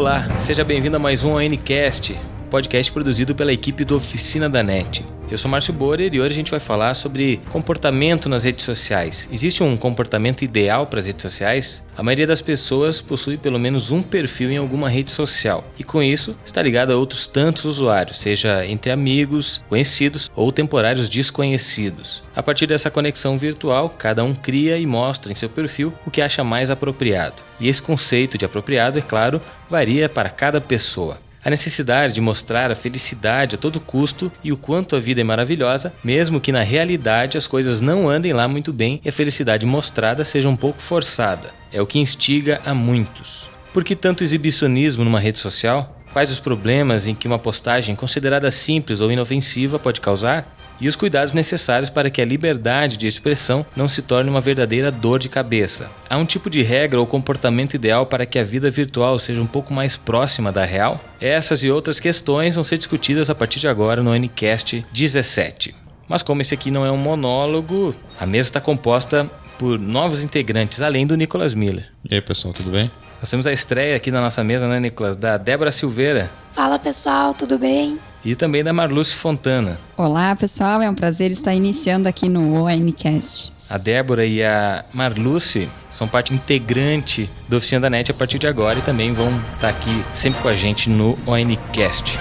Olá, seja bem-vindo a mais um ONCast, podcast produzido pela equipe do Oficina da NET. Eu sou Márcio Borer e hoje a gente vai falar sobre comportamento nas redes sociais. Existe um comportamento ideal para as redes sociais? A maioria das pessoas possui pelo menos um perfil em alguma rede social e com isso está ligado a outros tantos usuários, seja entre amigos, conhecidos ou temporários desconhecidos. A partir dessa conexão virtual, cada um cria e mostra em seu perfil o que acha mais apropriado. E esse conceito de apropriado, é claro, varia para cada pessoa. A necessidade de mostrar a felicidade a todo custo e o quanto a vida é maravilhosa, mesmo que na realidade as coisas não andem lá muito bem e a felicidade mostrada seja um pouco forçada, é o que instiga a muitos. Por que tanto exibicionismo numa rede social? Quais os problemas em que uma postagem considerada simples ou inofensiva pode causar? E os cuidados necessários para que a liberdade de expressão não se torne uma verdadeira dor de cabeça. Há um tipo de regra ou comportamento ideal para que a vida virtual seja um pouco mais próxima da real? Essas e outras questões vão ser discutidas a partir de agora no Ncast 17. Mas como esse aqui não é um monólogo, a mesa está composta por novos integrantes, além do Nicolas Miller. E aí, pessoal, tudo bem? Nós temos a estreia aqui na nossa mesa, né, Nicolas? Da Débora Silveira. Fala, pessoal, tudo bem? E também da Marluce Fontana. Olá, pessoal, é um prazer estar iniciando aqui no ONCast. A Débora e a Marluce são parte integrante do Oficina da NET a partir de agora e também vão estar aqui sempre com a gente no ONCast.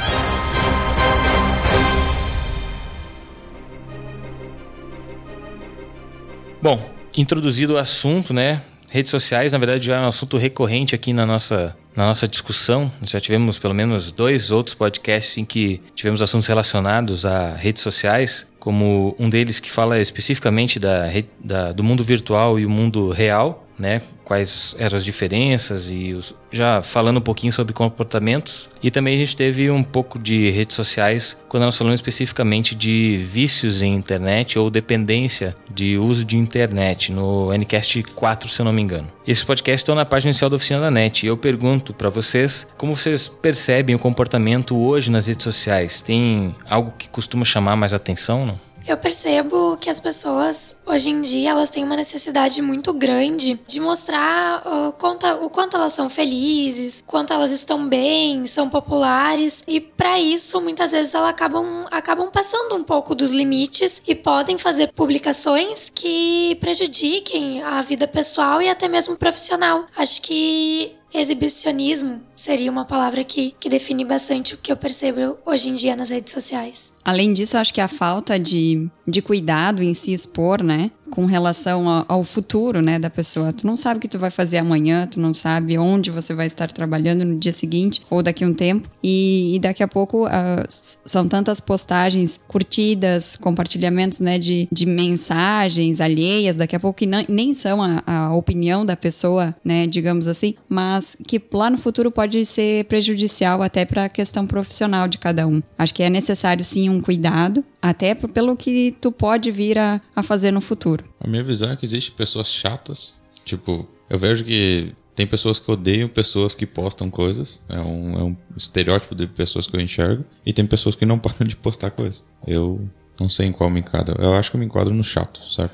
Bom, introduzido o assunto, né? Redes sociais, na verdade, já é um assunto recorrente aqui na nossa na nossa discussão, já tivemos pelo menos dois outros podcasts em que tivemos assuntos relacionados a redes sociais, como um deles que fala especificamente da, da do mundo virtual e o mundo real, né? Quais eram as diferenças e os, já falando um pouquinho sobre comportamentos. E também a gente teve um pouco de redes sociais quando nós falamos especificamente de vícios em internet ou dependência de uso de internet no Ncast 4, se eu não me engano. Esses podcasts estão na página inicial da Oficina da NET e eu pergunto para vocês como vocês percebem o comportamento hoje nas redes sociais. Tem algo que costuma chamar mais atenção, não? Eu percebo que as pessoas hoje em dia elas têm uma necessidade muito grande de mostrar uh, quanto, o quanto elas são felizes, quanto elas estão bem, são populares e para isso muitas vezes elas acabam acabam passando um pouco dos limites e podem fazer publicações que prejudiquem a vida pessoal e até mesmo profissional. Acho que exibicionismo seria uma palavra que, que define bastante o que eu percebo hoje em dia nas redes sociais. Além disso, acho que a falta de, de cuidado em se expor, né? Com relação ao, futuro, né, da pessoa. Tu não sabe o que tu vai fazer amanhã, tu não sabe onde você vai estar trabalhando no dia seguinte ou daqui a um tempo. E, e daqui a pouco uh, são tantas postagens curtidas, compartilhamentos, né, de, de mensagens alheias, daqui a pouco que não, nem são a, a opinião da pessoa, né, digamos assim, mas que lá no futuro pode ser prejudicial até para a questão profissional de cada um. Acho que é necessário sim um cuidado, até pelo que tu pode vir a, a fazer no futuro. A minha visão é que existe pessoas chatas. Tipo, eu vejo que tem pessoas que odeiam pessoas que postam coisas. É um, é um estereótipo de pessoas que eu enxergo. E tem pessoas que não param de postar coisas. Eu não sei em qual me enquadro. Eu acho que eu me enquadro no chato, certo?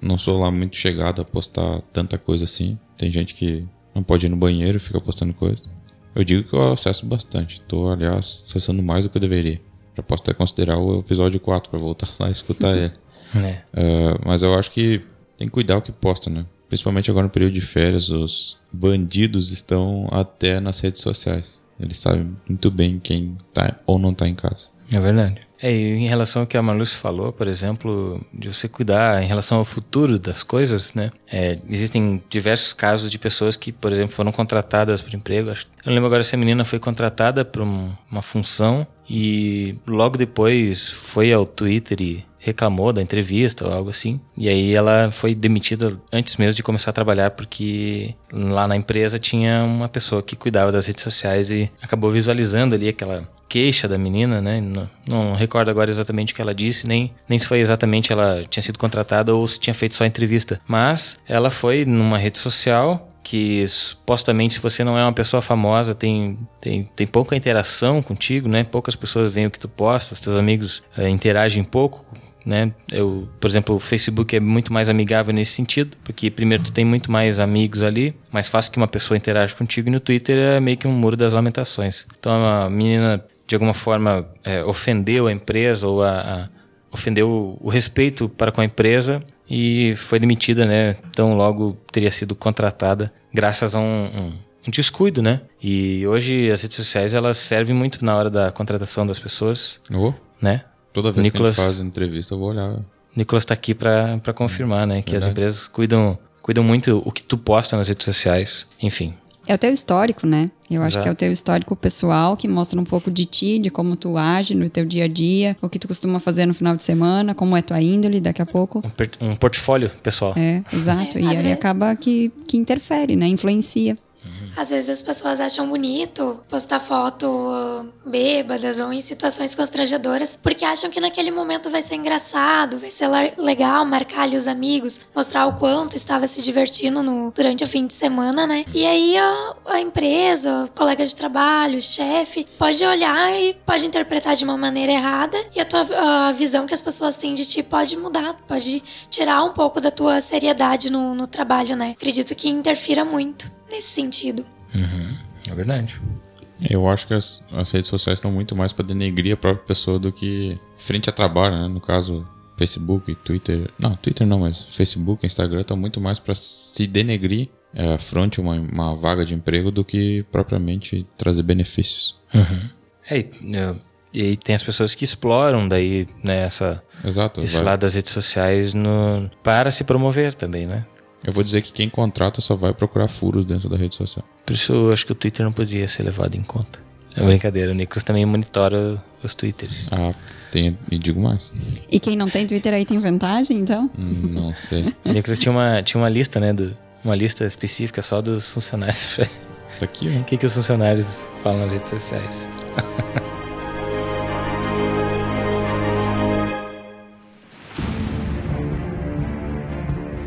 Não sou lá muito chegado a postar tanta coisa assim. Tem gente que não pode ir no banheiro e fica postando coisa. Eu digo que eu acesso bastante. Tô, aliás, acessando mais do que eu deveria. Já posso até considerar o episódio 4 para voltar lá e escutar ele. É. Uh, mas eu acho que tem que cuidar o que posta, né? Principalmente agora no período de férias, os bandidos estão até nas redes sociais. Eles sabem muito bem quem tá ou não tá em casa. É verdade. É, e em relação ao que a Marluce falou, por exemplo, de você cuidar em relação ao futuro das coisas, né? É, existem diversos casos de pessoas que, por exemplo, foram contratadas por emprego. Eu lembro agora se a menina foi contratada para uma função e logo depois foi ao Twitter e reclamou da entrevista ou algo assim. E aí ela foi demitida antes mesmo de começar a trabalhar porque lá na empresa tinha uma pessoa que cuidava das redes sociais e acabou visualizando ali aquela queixa da menina, né? Não, não, recordo agora exatamente o que ela disse, nem, nem se foi exatamente ela tinha sido contratada ou se tinha feito só entrevista. Mas ela foi numa rede social que supostamente se você não é uma pessoa famosa tem, tem, tem pouca interação contigo, né? Poucas pessoas veem o que tu posta, os teus amigos é, interagem pouco né? Eu, por exemplo, o Facebook é muito mais amigável nesse sentido, porque primeiro tu tem muito mais amigos ali, mais fácil que uma pessoa interage contigo e no Twitter é meio que um muro das lamentações. Então a menina de alguma forma é, ofendeu a empresa ou a, a ofendeu o respeito para com a empresa e foi demitida, né? Então logo teria sido contratada graças a um, um, um, descuido, né? E hoje as redes sociais elas servem muito na hora da contratação das pessoas, oh. né? Toda vez Nicolas, que a gente faz entrevista eu vou olhar. Nicolas está aqui para confirmar, né? Que Verdade. as empresas cuidam cuidam muito o que tu posta nas redes sociais, enfim. É o teu histórico, né? Eu acho Exato. que é o teu histórico pessoal que mostra um pouco de ti, de como tu age no teu dia a dia, o que tu costuma fazer no final de semana, como é tua índole daqui a pouco. Um, um portfólio pessoal. É, exato. É, e aí vezes... acaba que, que interfere, né? Influencia. Às vezes as pessoas acham bonito postar foto bêbadas ou em situações constrangedoras, porque acham que naquele momento vai ser engraçado, vai ser legal marcar ali os amigos, mostrar o quanto estava se divertindo no, durante o fim de semana, né? E aí a, a empresa, o colega de trabalho, o chefe, pode olhar e pode interpretar de uma maneira errada e a tua a visão que as pessoas têm de ti pode mudar, pode tirar um pouco da tua seriedade no, no trabalho, né? Acredito que interfira muito nesse sentido. Uhum. É verdade. Eu acho que as, as redes sociais estão muito mais para denegrir a própria pessoa do que frente a trabalho, né? No caso, Facebook, Twitter. Não, Twitter não, mas Facebook, Instagram estão muito mais para se denegrir é, fronte a uma, uma vaga de emprego do que propriamente trazer benefícios. Uhum. É, e aí tem as pessoas que exploram daí né, essa, Exato, esse vai. lado das redes sociais no, para se promover também, né? Eu vou dizer que quem contrata só vai procurar furos dentro da rede social. Por isso eu acho que o Twitter não podia ser levado em conta. É brincadeira, o Nicolas também monitora os Twitters. Ah, tem, e digo mais. E quem não tem Twitter aí tem vantagem, então? Hum, não sei. o Nicolas tinha uma, tinha uma lista, né? Do, uma lista específica só dos funcionários. Tá aqui, ó. O que, que os funcionários falam nas redes sociais?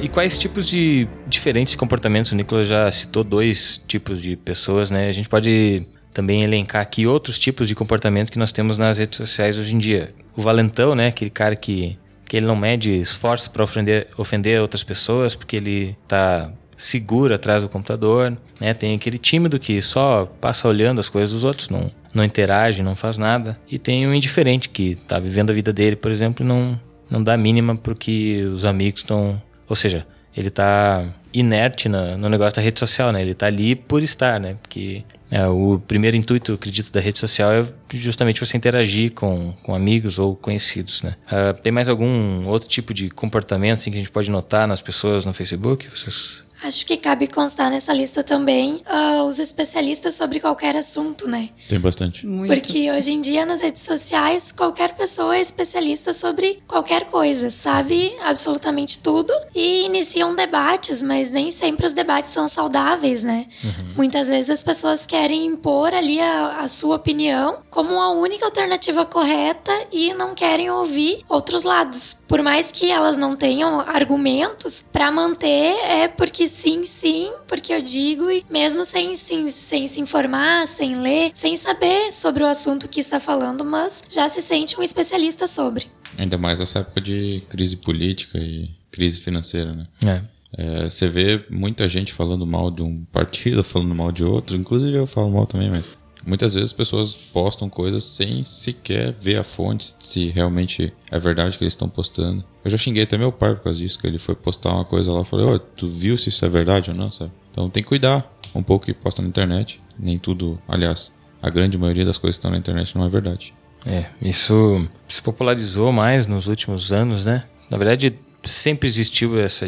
E quais tipos de diferentes comportamentos? O Nicolas já citou dois tipos de pessoas, né? A gente pode também elencar aqui outros tipos de comportamento que nós temos nas redes sociais hoje em dia. O valentão, né? Aquele cara que, que ele não mede esforço para ofender, ofender outras pessoas porque ele tá seguro atrás do computador, né? Tem aquele tímido que só passa olhando as coisas dos outros, não, não interage, não faz nada. E tem o indiferente que tá vivendo a vida dele, por exemplo, e não, não dá mínima pro que os amigos estão ou seja, ele está inerte no, no, negócio da rede social, né? Ele está ali por estar, né? Porque é, o primeiro intuito, eu acredito, da rede social é justamente você interagir com, com amigos ou conhecidos, né? Uh, tem mais algum outro tipo de comportamento assim, que a gente pode notar nas pessoas no Facebook? Vocês Acho que cabe constar nessa lista também uh, os especialistas sobre qualquer assunto, né? Tem bastante. Muito. Porque hoje em dia nas redes sociais qualquer pessoa é especialista sobre qualquer coisa, sabe absolutamente tudo e iniciam debates, mas nem sempre os debates são saudáveis, né? Uhum. Muitas vezes as pessoas querem impor ali a, a sua opinião como a única alternativa correta e não querem ouvir outros lados. Por mais que elas não tenham argumentos para manter, é porque sim, sim, porque eu digo, e mesmo sem, sem, sem se informar, sem ler, sem saber sobre o assunto que está falando, mas já se sente um especialista sobre. Ainda mais nessa época de crise política e crise financeira, né? É. É, você vê muita gente falando mal de um partido, falando mal de outro, inclusive eu falo mal também, mas muitas vezes as pessoas postam coisas sem sequer ver a fonte, se realmente é verdade que eles estão postando. Eu já xinguei até meu pai por causa disso, que ele foi postar uma coisa lá, eu falei, ó, tu viu se isso é verdade ou não, sabe? Então tem que cuidar um pouco que posta na internet. Nem tudo, aliás, a grande maioria das coisas que estão na internet não é verdade. É, isso se popularizou mais nos últimos anos, né? Na verdade, sempre existiu essa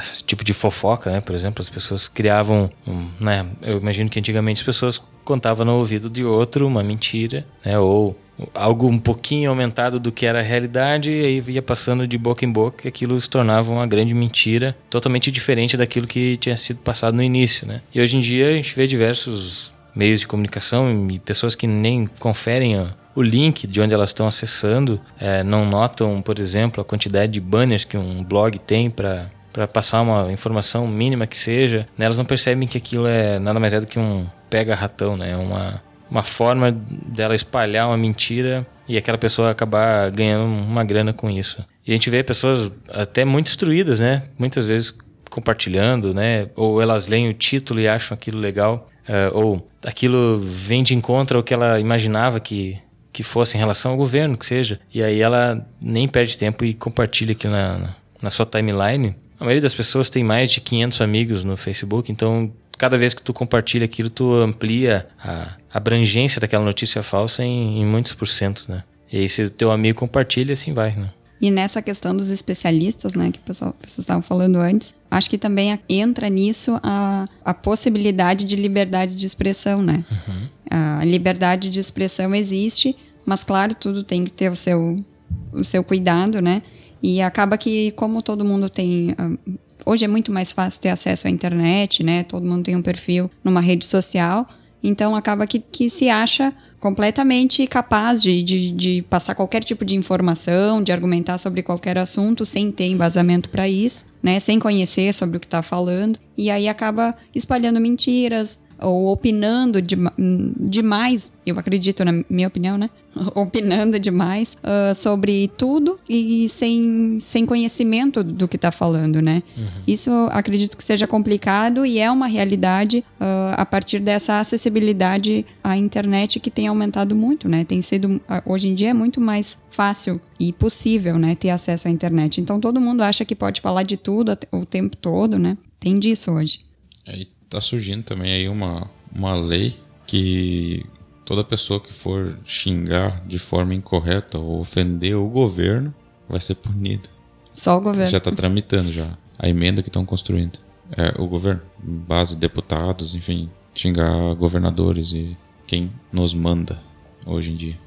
esse tipo de fofoca, né? Por exemplo, as pessoas criavam, um, né? Eu imagino que antigamente as pessoas contavam no ouvido de outro uma mentira, né? Ou algo um pouquinho aumentado do que era a realidade e aí ia passando de boca em boca e aquilo se tornava uma grande mentira, totalmente diferente daquilo que tinha sido passado no início, né? E hoje em dia a gente vê diversos meios de comunicação e pessoas que nem conferem o link de onde elas estão acessando, é, não notam, por exemplo, a quantidade de banners que um blog tem para para passar uma informação mínima que seja, né, elas não percebem que aquilo é nada mais é do que um pega-ratão, né? É uma, uma forma dela espalhar uma mentira e aquela pessoa acabar ganhando uma grana com isso. E a gente vê pessoas até muito instruídas, né? Muitas vezes compartilhando, né? Ou elas leem o título e acham aquilo legal, uh, ou aquilo vem de encontro ao que ela imaginava que que fosse em relação ao governo, que seja. E aí ela nem perde tempo e compartilha aquilo na, na sua timeline. A maioria das pessoas tem mais de 500 amigos no Facebook, então cada vez que tu compartilha aquilo, tu amplia a abrangência daquela notícia falsa em, em muitos porcentos, né? E aí se o teu amigo compartilha, assim vai, né? E nessa questão dos especialistas, né, que o pessoal, vocês estavam falando antes, acho que também entra nisso a, a possibilidade de liberdade de expressão, né? Uhum. A liberdade de expressão existe, mas claro, tudo tem que ter o seu, o seu cuidado, né? E acaba que, como todo mundo tem. Ah, hoje é muito mais fácil ter acesso à internet, né? Todo mundo tem um perfil numa rede social. Então acaba que, que se acha completamente capaz de, de, de, passar qualquer tipo de informação, de argumentar sobre qualquer assunto sem ter embasamento para isso, né? Sem conhecer sobre o que está falando. E aí acaba espalhando mentiras, ou opinando de, demais, eu acredito na minha opinião, né? opinando demais uh, sobre tudo e sem, sem conhecimento do que está falando, né? Uhum. Isso acredito que seja complicado e é uma realidade uh, a partir dessa acessibilidade à internet que tem aumentado muito, né? Tem sido, hoje em dia é muito mais fácil e possível, né? Ter acesso à internet. Então todo mundo acha que pode falar de tudo o tempo todo, né? Tem disso hoje. É, tá surgindo também aí uma, uma lei que toda pessoa que for xingar de forma incorreta ou ofender o governo vai ser punido. Só o governo. Já está tramitando já a emenda que estão construindo. É o governo, base deputados, enfim, xingar governadores e quem nos manda hoje em dia.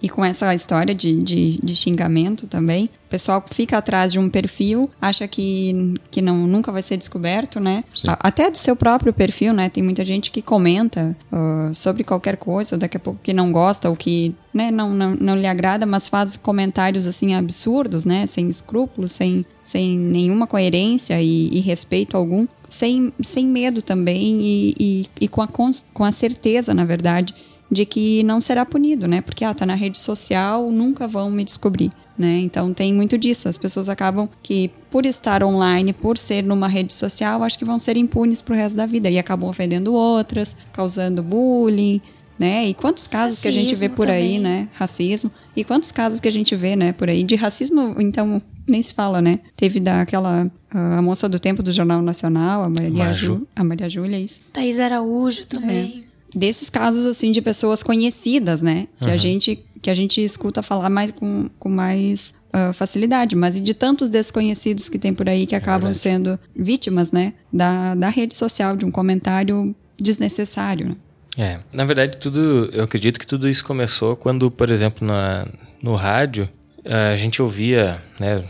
E com essa história de, de, de, xingamento também, o pessoal fica atrás de um perfil, acha que, que não, nunca vai ser descoberto, né? A, até do seu próprio perfil, né? Tem muita gente que comenta uh, sobre qualquer coisa, daqui a pouco que não gosta ou que né, não, não, não lhe agrada, mas faz comentários assim absurdos, né? Sem escrúpulos, sem, sem nenhuma coerência e, e respeito algum. Sem, sem medo também e, e, e com, a, com a certeza, na verdade, de que não será punido, né? Porque ah, tá na rede social, nunca vão me descobrir. Né? Então tem muito disso. As pessoas acabam que, por estar online, por ser numa rede social, acho que vão ser impunes pro resto da vida e acabam ofendendo outras, causando bullying, né? E quantos casos racismo que a gente vê por também. aí, né? Racismo. E quantos casos que a gente vê, né, por aí de racismo, então nem se fala, né? Teve daquela a moça do tempo do Jornal Nacional, a Maria, Ju, a Maria Júlia, é isso. Thaís Araújo também. É desses casos assim de pessoas conhecidas, né? Que uhum. a gente que a gente escuta falar mais com, com mais uh, facilidade, mas e de tantos desconhecidos que tem por aí que é acabam verdade. sendo vítimas, né? Da, da rede social, de um comentário desnecessário. Né? É, na verdade tudo, eu acredito que tudo isso começou quando, por exemplo, na, no rádio a gente ouvia, né?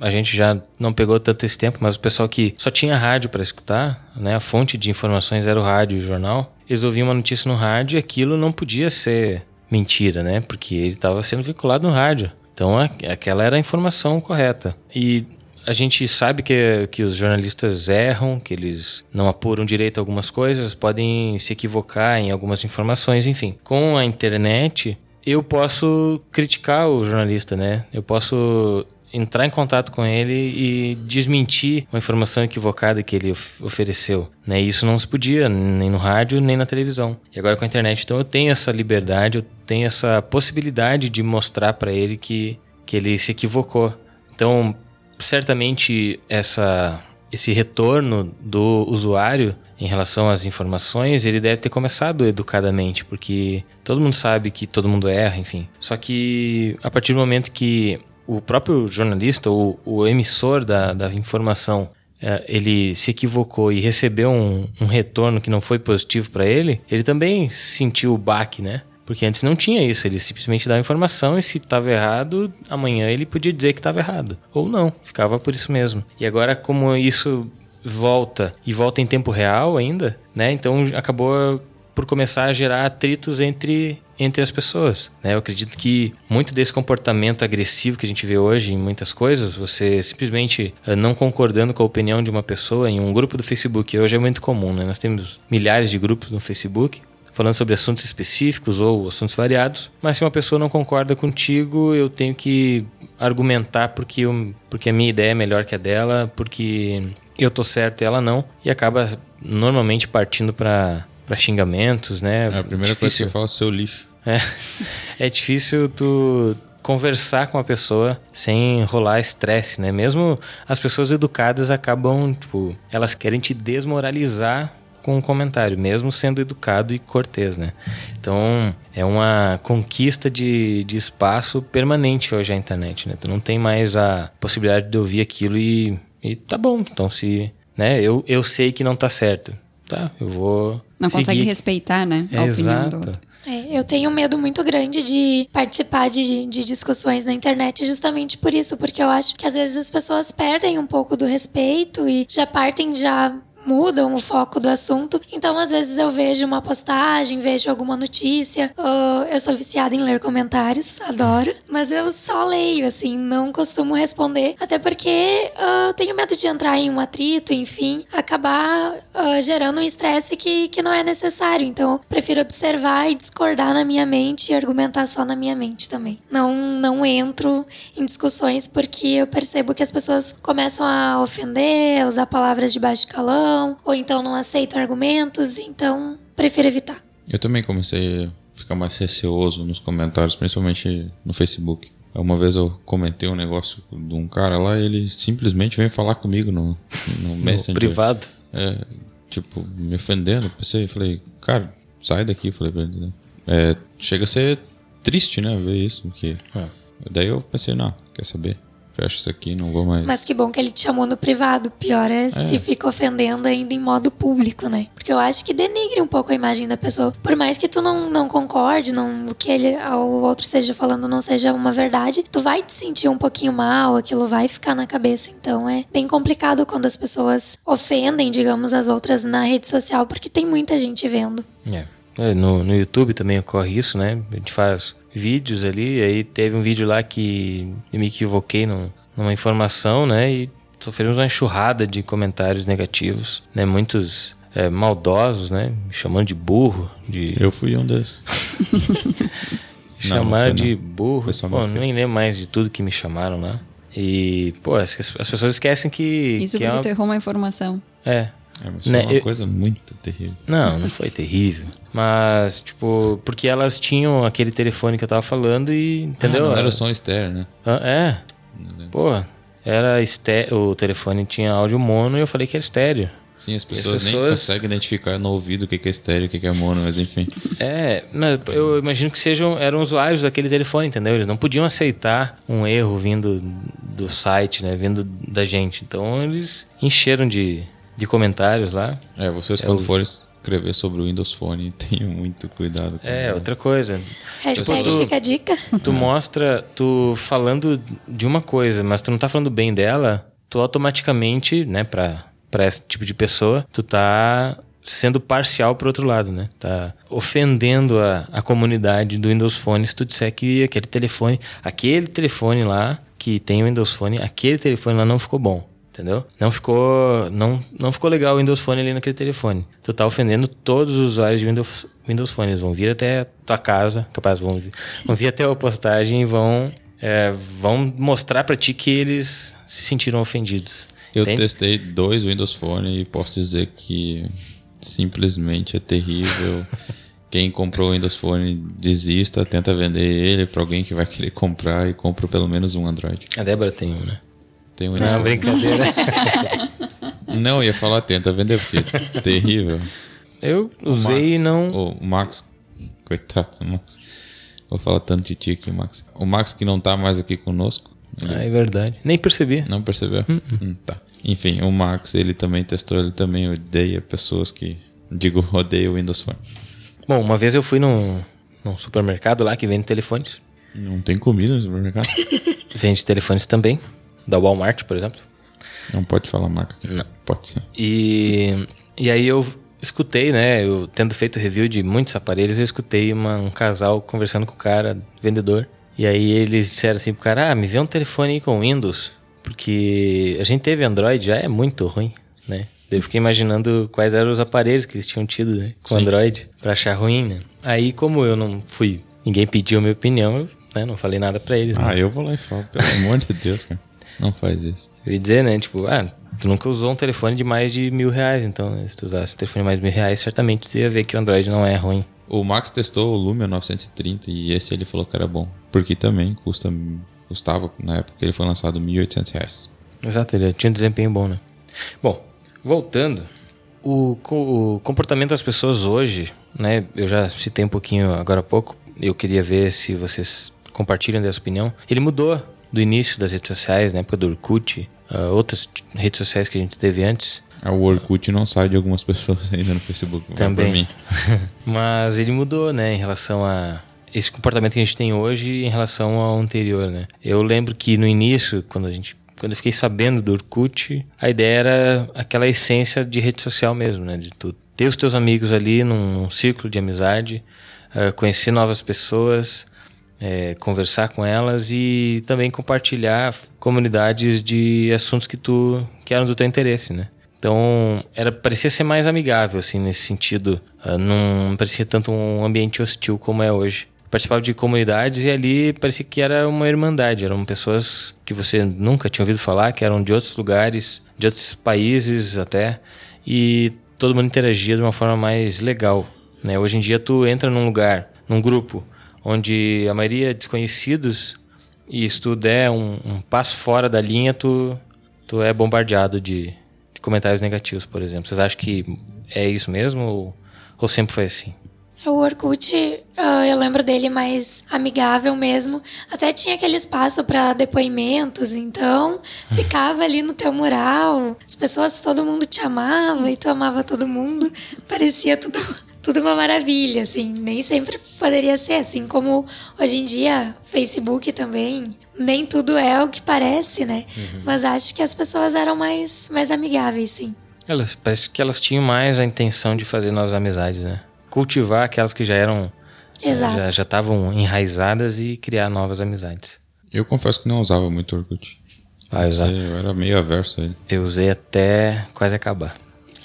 A gente já não pegou tanto esse tempo, mas o pessoal que só tinha rádio para escutar, né, a fonte de informações era o rádio e o jornal, eles ouviam uma notícia no rádio e aquilo não podia ser mentira, né? Porque ele estava sendo vinculado no rádio. Então aquela era a informação correta. E a gente sabe que, que os jornalistas erram, que eles não apuram direito algumas coisas, podem se equivocar em algumas informações, enfim. Com a internet, eu posso criticar o jornalista, né? Eu posso entrar em contato com ele e desmentir uma informação equivocada que ele of ofereceu. Né? Isso não se podia, nem no rádio, nem na televisão. E agora com a internet, então eu tenho essa liberdade, eu tenho essa possibilidade de mostrar para ele que, que ele se equivocou. Então, certamente essa esse retorno do usuário em relação às informações, ele deve ter começado educadamente, porque todo mundo sabe que todo mundo erra, enfim. Só que a partir do momento que o próprio jornalista, o, o emissor da, da informação, é, ele se equivocou e recebeu um, um retorno que não foi positivo para ele, ele também sentiu o baque, né? Porque antes não tinha isso, ele simplesmente dava informação e se estava errado, amanhã ele podia dizer que estava errado. Ou não, ficava por isso mesmo. E agora, como isso volta e volta em tempo real ainda, né? Então acabou por começar a gerar atritos entre, entre as pessoas. Né? Eu acredito que muito desse comportamento agressivo que a gente vê hoje em muitas coisas, você simplesmente eh, não concordando com a opinião de uma pessoa em um grupo do Facebook, hoje é muito comum, né? nós temos milhares de grupos no Facebook, falando sobre assuntos específicos ou assuntos variados. Mas se uma pessoa não concorda contigo, eu tenho que argumentar porque, eu, porque a minha ideia é melhor que a dela, porque eu tô certo e ela não. E acaba normalmente partindo para xingamentos, né? É a primeira coisa que eu falo é seu lixo. É, é difícil tu conversar com a pessoa sem rolar estresse, né? Mesmo as pessoas educadas acabam, tipo, elas querem te desmoralizar com um comentário, mesmo sendo educado e cortês, né? Então, é uma conquista de, de espaço permanente hoje a internet, né? Tu não tem mais a possibilidade de ouvir aquilo e, e tá bom. Então, se, né? Eu, eu sei que não tá certo. Tá, eu vou Não seguir. consegue respeitar, né? A É, opinião do exato. outro. É, eu tenho um medo muito grande de participar de, de discussões na internet justamente por isso, porque eu acho que às vezes as pessoas perdem um pouco do respeito e já partem já mudam o foco do assunto. Então, às vezes eu vejo uma postagem, vejo alguma notícia. ah, eu sou viciada em ler comentários, adoro. Mas eu só leio, assim, não costumo responder. Até porque eu tenho medo de entrar em um atrito, enfim, acabar ah, gerando um estresse que, que não é necessário. Então, prefiro observar e discordar na minha mente e argumentar só na minha mente também. Não, não entro em discussões porque eu percebo que as pessoas começam a ofender, usar palavras de baixo calão, ou então não aceitam argumentos, então prefiro evitar. Eu também comecei a ficar mais receoso nos comentários, principalmente no Facebook. Uma vez eu comentei um negócio de um cara lá e ele simplesmente veio falar comigo no, no No Messenger. privado. É, tipo, me ofendendo. Pensei, falei, cara, sai daqui, falei pra ele. né? É, chega a ser triste, né, ver isso, porque... É. Daí eu pensei, não, quer saber? Fecha isso aqui, não vou mais... Mas que bom que ele te chamou no privado. Pior é, se fica ofendendo ainda em modo público, né? Porque eu acho que denigre um pouco a imagem da pessoa. Por mais que tu não, não concorde, não, o que ele, o outro esteja falando não seja uma verdade, tu vai te sentir um pouquinho mal, aquilo vai ficar na cabeça. Então é bem complicado quando as pessoas ofendem, digamos, as outras na rede social, porque tem muita gente vendo. É. É, No, no YouTube também ocorre isso, né? A gente faz vídeos ali, aí teve um vídeo lá que eu me equivoquei num- numa informação, né? E sofremos uma enxurrada de comentários negativos, né? Muitos é, maldosos, né? Me chamando de burro, de Eu fui um desses. Não, não chamar foi, de não. burro. Pô, nem lembro mais de tudo que me chamaram lá. E, pô, as, as pessoas esquecem que. Isso que porque é uma... tu errou uma informação. É, É, mas foi Né, uma eu- coisa muito terrível. Não, não foi terrível. Mas, tipo, porque elas tinham aquele telefone que eu tava falando e. Entendeu? Ah, não era o som estéreo, né? Ah, é. Pô, era o telefone tinha áudio mono e eu falei que era estéreo. Sim, as pessoas, nem pessoas- conseguem identificar no ouvido o que é estéreo, o que é mono, mas enfim. É, mas eu imagino que sejam eram usuários daquele telefone, entendeu? Eles não podiam aceitar um erro vindo do site, né? Vindo da gente. Então eles encheram de, de comentários lá. É, vocês quando forem escrever sobre o Windows Phone, tenham muito cuidado. com É, outra coisa. Hashtag tu- fica a dica. Tu mostra, tu falando de uma coisa, mas tu não tá falando bem dela, tu automaticamente, né, pra, pra esse tipo de pessoa, tu tá sendo parcial pro outro lado, né? Tá ofendendo a, a comunidade do Windows Phone se tu disser que aquele telefone, aquele telefone lá que tem o Windows Phone, aquele telefone lá não ficou bom. Entendeu? Não ficou, não, não ficou legal o Windows Phone ali naquele telefone. Tu tá ofendendo todos os usuários de Windows, Windows Phone. Eles vão vir até tua casa, capaz, vão vir, vão vir até a postagem e vão, é, vão mostrar pra ti que eles se sentiram ofendidos. Eu Entende? testei dois Windows Phone e posso dizer que simplesmente é terrível. Quem comprou o Windows Phone desista, tenta vender ele para alguém que vai querer comprar e compra pelo menos um Android. A Débora tem um, né? Tem um Não, brincadeira. Não, ia falar tenta vender porque é terrível. Eu usei Max- e não. O Max, coitado do Max. Vou falar tanto de ti aqui, Max. O Max que não tá mais aqui conosco. ele Ah, é verdade. Nem percebi. Não percebeu? Hum, tá. Enfim, o Max, ele também testou, ele também odeia pessoas que. Digo, odeia o Windows Phone. Bom, uma vez eu fui num, num supermercado lá que vende telefones. Não tem comida no supermercado? Vende telefones também. Da Walmart, por exemplo. Não pode falar marca. Não. Pode ser. E, e aí eu escutei, né? Eu tendo feito review de muitos aparelhos, eu escutei uma- um casal conversando com o cara, vendedor. E aí eles disseram assim pro cara, ah, me vê um telefone aí com Windows. Porque a gente teve Android, já é muito ruim, né? Eu fiquei imaginando quais eram os aparelhos que eles tinham tido né, com Sim. Android pra achar ruim, né? Aí, como eu não fui, ninguém pediu a minha opinião, eu né, não falei nada pra eles. Ah, mas eu vou lá e falo, pelo amor de Deus, cara. Não faz isso. Eu ia dizer, né? Tipo, ah, tu nunca usou um telefone de mais de mil reais, então, né, se tu usasse um telefone de mais de mil reais, certamente tu ia ver que o Android não é ruim. O Max testou o Lumia 930 e esse ele falou que era bom. Porque também custa, custava, na época que ele foi lançado, 1.800 reais. Exato, ele tinha um desempenho bom, né? Bom, voltando, o, o comportamento das pessoas hoje, né? Eu já citei um pouquinho agora há pouco, eu queria ver se vocês compartilham dessa opinião. Ele mudou do início das redes sociais, na época do Orkut, ah, outras redes sociais que a gente teve antes. Ah, O Orkut não sai de algumas pessoas ainda no Facebook. Também. Mas ele mudou, né, em relação a esse comportamento que a gente tem hoje em relação ao anterior, né? Eu lembro que no início, quando a gente quando eu fiquei sabendo do Orkut, a ideia era aquela essência de rede social mesmo, né? De tu ter os teus amigos ali num, num círculo de amizade, eh, conhecer novas pessoas, eh, conversar com elas e também compartilhar comunidades de assuntos que tu que eram do teu interesse, né? Então, era parecia ser mais amigável assim nesse sentido, Ah, não parecia tanto um ambiente hostil como é hoje. Participava de comunidades e ali parecia que era uma irmandade, eram pessoas que você nunca tinha ouvido falar, que eram de outros lugares, de outros países até, e todo mundo interagia de uma forma mais legal, né? Hoje em dia tu entra num lugar, num grupo onde a maioria é desconhecidos e se tu der um, um passo fora da linha, tu, tu é bombardeado de, de comentários negativos, por exemplo. Vocês acham que é isso mesmo ou, ou sempre foi assim? O Orkut, ah, eu lembro dele mais amigável mesmo. Até tinha aquele espaço para depoimentos, então ficava ali no teu mural. As pessoas, todo mundo te amava e tu amava todo mundo. Parecia tudo, tudo uma maravilha, assim. Nem sempre poderia ser assim, como hoje em dia, Facebook também. Nem tudo é o que parece, né? Mas acho que as pessoas eram mais, mais amigáveis, sim. Elas, parece que elas tinham mais a intenção de fazer novas amizades, né? Cultivar aquelas que já eram. eh, Exato. Já já estavam enraizadas e criar novas amizades. Eu confesso que não usava muito Orkut. Ah, eu, usa- Eu era meio averso a ele. eu usei até quase acabar.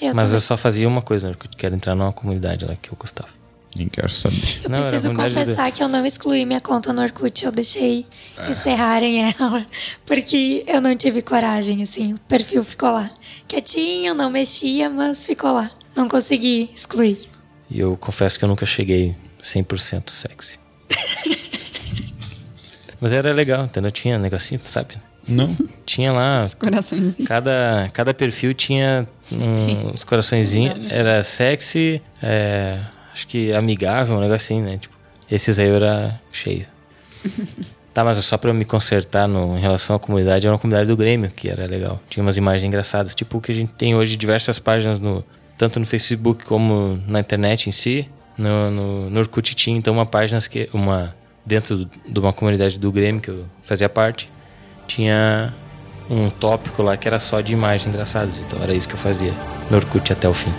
Eu Mas também. eu só fazia uma coisa, né? que eu quero entrar numa comunidade lá que eu gostava. Nem quero saber. Eu Não, preciso confessar que eu não excluí minha conta no Orkut, eu deixei Ah. encerrarem ela, porque eu não tive coragem, assim, o perfil ficou lá. Quietinho, não mexia, mas ficou lá. Não consegui excluir. E eu confesso que eu nunca cheguei 100% sexy. Mas era legal, entendeu? Tinha negocinho, sabe? Não. Tinha lá. Coraçõezinho. Cada, cada perfil tinha um- uns coraçõezinhos. Era sexy, é, acho que amigável, um negocinho, né? Tipo, esses aí eu era cheio. Tá, mas só pra eu me consertar no, em relação à comunidade, era uma comunidade do Grêmio, que era legal. Tinha umas imagens engraçadas, tipo o que a gente tem hoje, diversas páginas, no, tanto no Facebook como na internet em si. No, no, no Orkut tinha, então, uma página que, uma, dentro de uma comunidade do Grêmio, que eu fazia parte, tinha um tópico lá que era só de imagens engraçadas. Então era isso que eu fazia no Orkut até o fim.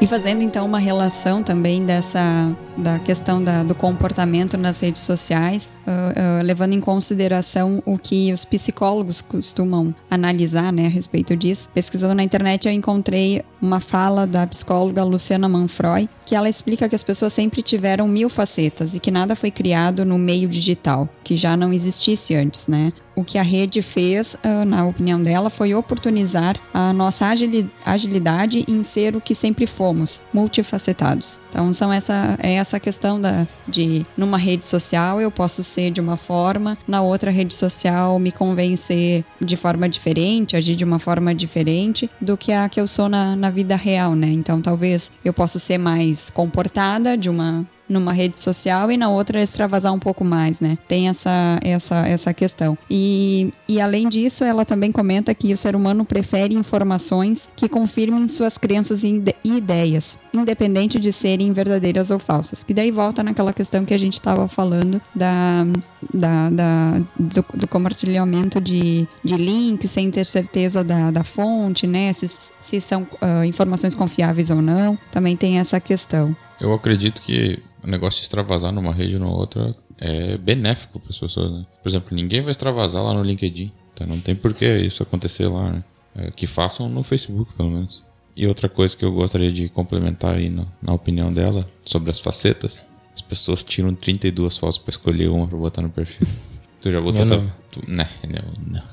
E fazendo então uma relação também dessa da questão da- do comportamento nas redes sociais, ah, ah, levando em consideração o que os psicólogos costumam analisar né, a respeito disso. Pesquisando na internet, eu encontrei uma fala da psicóloga Luciana Manfroy, que ela explica que as pessoas sempre tiveram mil facetas e que nada foi criado no meio digital, que já não existisse antes, né? O que a rede fez, ah, na opinião dela, foi oportunizar a nossa agili- agilidade em ser o que sempre fomos, multifacetados. Então, são essa, é essa questão da, de, numa rede social, eu posso ser de uma forma, na outra rede social, me convencer de forma diferente, agir de uma forma diferente do que a que eu sou na, na vida real, né? Então, talvez eu possa ser mais comportada de uma numa rede social e na outra extravasar um pouco mais, né? Tem essa essa essa questão. E, e além disso, ela também comenta que o ser humano prefere informações que confirmem suas crenças e ide- ideias, independente de serem verdadeiras ou falsas. Que daí volta naquela questão que a gente estava falando da, da, da- do, do compartilhamento de, de links sem ter certeza da, da fonte, né? Se, se são ah, informações confiáveis ou não. Também tem essa questão. Eu acredito que o negócio de extravasar numa rede ou na outra é benéfico para as pessoas, né? Por exemplo, ninguém vai extravasar lá no LinkedIn. Então não tem por que isso acontecer lá, né? É, que façam no Facebook, pelo menos. E outra coisa que eu gostaria de complementar aí na, na opinião dela sobre as facetas. As pessoas tiram 32 fotos para escolher uma para botar no perfil. tu já botou não. Tu, né, não, não.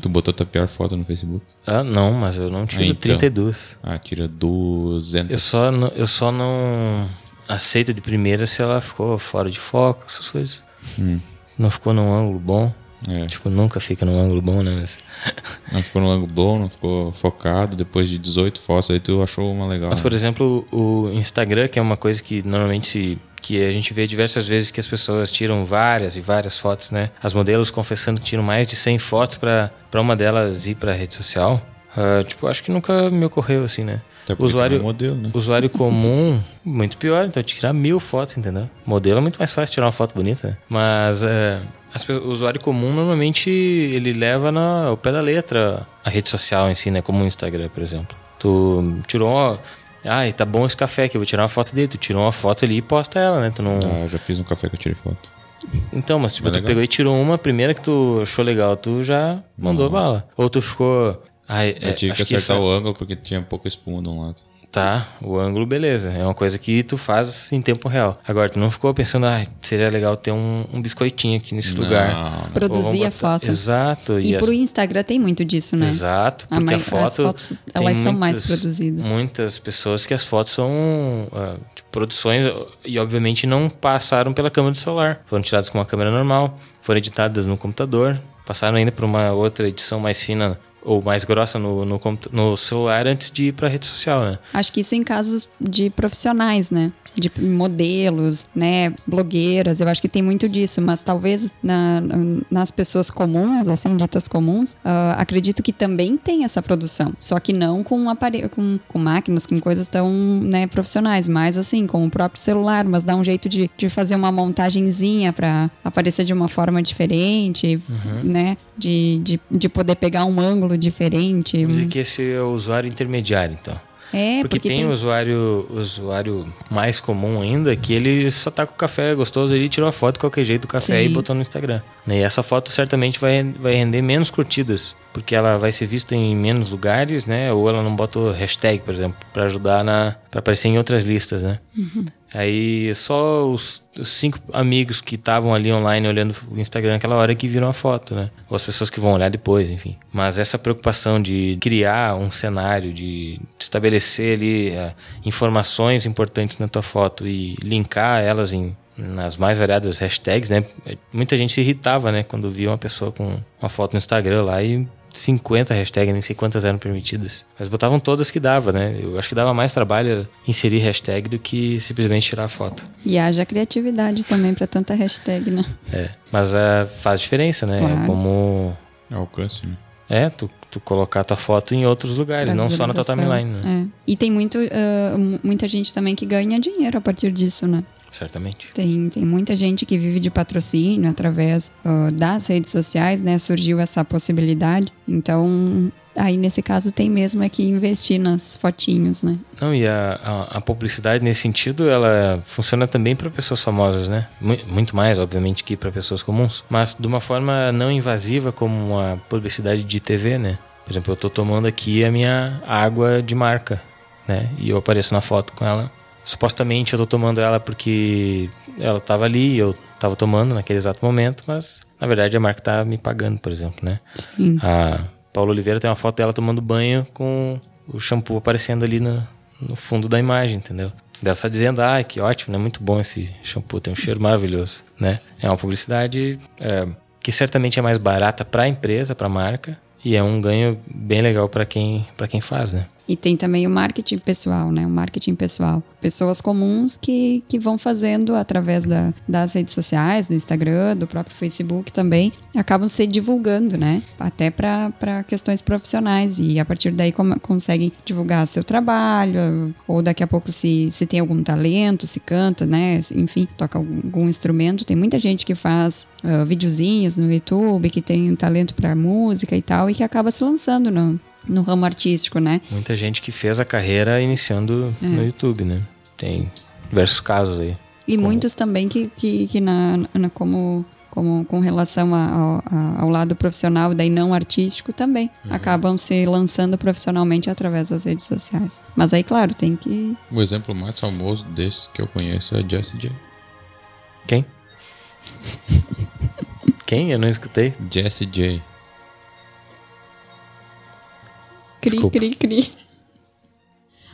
Tu botou tua pior foto no Facebook? Ah, não, mas eu não tiro Ah, então. 32. Ah, tira 200. Eu só, não, eu só não aceito de primeira se ela ficou fora de foco, essas coisas. Não ficou num ângulo bom. É. Tipo, nunca fica num ângulo bom, né? Mas, Não ficou no ângulo bom, não ficou focado. Depois de 18 fotos, aí tu achou uma legal. mas, por exemplo, o Instagram, que é uma coisa que normalmente se- que a gente vê diversas vezes que as pessoas tiram várias e várias fotos, né? As modelos confessando que tiram mais de 100 fotos pra pra uma delas ir pra rede social. Ah, tipo, acho que nunca me ocorreu assim, né? Até usuário, tu é um modelo, né? usuário comum, muito pior, então tirar mil fotos, entendeu? Modelo é muito mais fácil tirar uma foto bonita, né? Mas é, as pe- o usuário comum normalmente ele leva na, ao pé da letra a rede social em si, né? Como o Instagram, por exemplo. Tu tirou uma. Ai, tá bom esse café aqui, eu vou tirar uma foto dele. Tu tirou uma foto ali e posta ela, né? Tu não. Ah, já fiz um café que eu tirei foto. Então, mas tipo, tu legal. pegou e tirou uma, a primeira que tu achou legal, tu já mandou bala. Ou tu ficou. Ai, Eu é, tive que acertar isso- o ângulo porque tinha pouca espuma de um lado. Tá, o ângulo, beleza. É uma coisa que tu faz em tempo real. Agora, tu não ficou pensando, ah, seria legal ter um, um biscoitinho aqui nesse lugar. Não, não. Produzir a foto. Exato. E as- pro Instagram tem muito disso, né? Exato, A porque a, mai- foto. as fotos, elas são mais muitas- produzidas. Muitas pessoas que as fotos são tipo, produções e, obviamente, não passaram pela câmera do celular. Foram tiradas com uma câmera normal, foram editadas no computador, passaram ainda por uma outra edição mais fina ou mais grossa no, no, no celular antes de ir pra rede social, né? Acho que isso em casos de profissionais, né? De modelos, né? Blogueiras, eu acho que tem muito disso, mas talvez na- nas pessoas comuns, assim, ditas comuns, ah, acredito que também tem essa produção. Só que não com, apare com, com máquinas, com coisas tão né, profissionais, mas assim, com o próprio celular, mas dá um jeito de, de fazer uma montagenzinha para aparecer de uma forma diferente, né? De, de, de poder pegar um ângulo diferente. Dizer que esse é o usuário intermediário, então. É, Porque, tem, o usuário, usuário mais comum ainda, que ele só tá com o café gostoso ali, tirou a foto de qualquer jeito do café Sim. e botou no Instagram. E essa foto certamente vai, vai render menos curtidas, porque ela vai ser vista em menos lugares, né? Ou ela não botou hashtag, por exemplo, para ajudar na para aparecer em outras listas, né? Aí só os, cinco amigos que estavam ali online olhando o Instagram naquela hora que viram a foto, né? Ou as pessoas que vão olhar depois, enfim. Mas essa preocupação de criar um cenário, de estabelecer ali eh, informações importantes na tua foto e linkar elas em nas mais variadas hashtags, né? Muita gente se irritava, né, quando via uma pessoa com uma foto no Instagram lá e 50 hashtags, nem sei quantas eram permitidas. Mas botavam todas que dava, né? Eu acho que dava mais trabalho inserir hashtag do que simplesmente tirar a foto. E haja criatividade também para tanta hashtag, né? É. Mas é, faz diferença, né? Claro. É como. Alcance, né? É, tu, tu colocar tua foto em outros lugares, Pra não só na tua timeline, né? É. E tem muito, mu- muita gente também que ganha dinheiro a partir disso, né? Certamente. Tem, tem muita gente que vive de patrocínio através ah, das redes sociais, né? Surgiu essa possibilidade. Então, aí nesse caso tem mesmo é que investir nas fotinhos, né? Não, e a, a, a publicidade nesse sentido, ela funciona também para pessoas famosas, né? Mu- Muito mais, obviamente, que para pessoas comuns. Mas de uma forma não invasiva como uma publicidade de TV, né? Por exemplo, eu tô tomando aqui a minha água de marca, né? E eu apareço na foto com ela. Supostamente eu tô tomando ela porque ela tava ali, eu tava tomando naquele exato momento, mas na verdade a marca tá me pagando, por exemplo, né? Sim. A Paula Oliveira tem uma foto dela tomando banho com o shampoo aparecendo ali no, no fundo da imagem, entendeu? Dela só dizendo, ah, que ótimo, né? Muito bom esse shampoo, tem um cheiro maravilhoso, né? É uma publicidade é, que certamente é mais barata para a empresa, para a marca, e é um ganho bem legal para quem, pra quem faz, né? E tem também o marketing pessoal, né? O marketing pessoal. Pessoas comuns que, que vão fazendo através da, das redes sociais, do Instagram, do próprio Facebook também, acabam se divulgando, né? Até para questões profissionais. E a partir daí com, conseguem divulgar seu trabalho, ou daqui a pouco se, se tem algum talento, se canta, né? Enfim, toca algum, algum instrumento. Tem muita gente que faz ah, videozinhos no YouTube, que tem um talento para música e tal, e que acaba se lançando no, no ramo artístico, né? Muita gente que fez a carreira iniciando no YouTube, né? Tem diversos casos aí. E muitos também que, que, que na, na, como, como com relação a, a, ao lado profissional, daí não artístico também, Uhum. acabam se lançando profissionalmente através das redes sociais. Mas aí, claro, tem que. O exemplo mais famoso desse que eu conheço é Jesse J. Quem? Quem? Eu não escutei. Jesse J. Cri, Desculpa. cri, cri.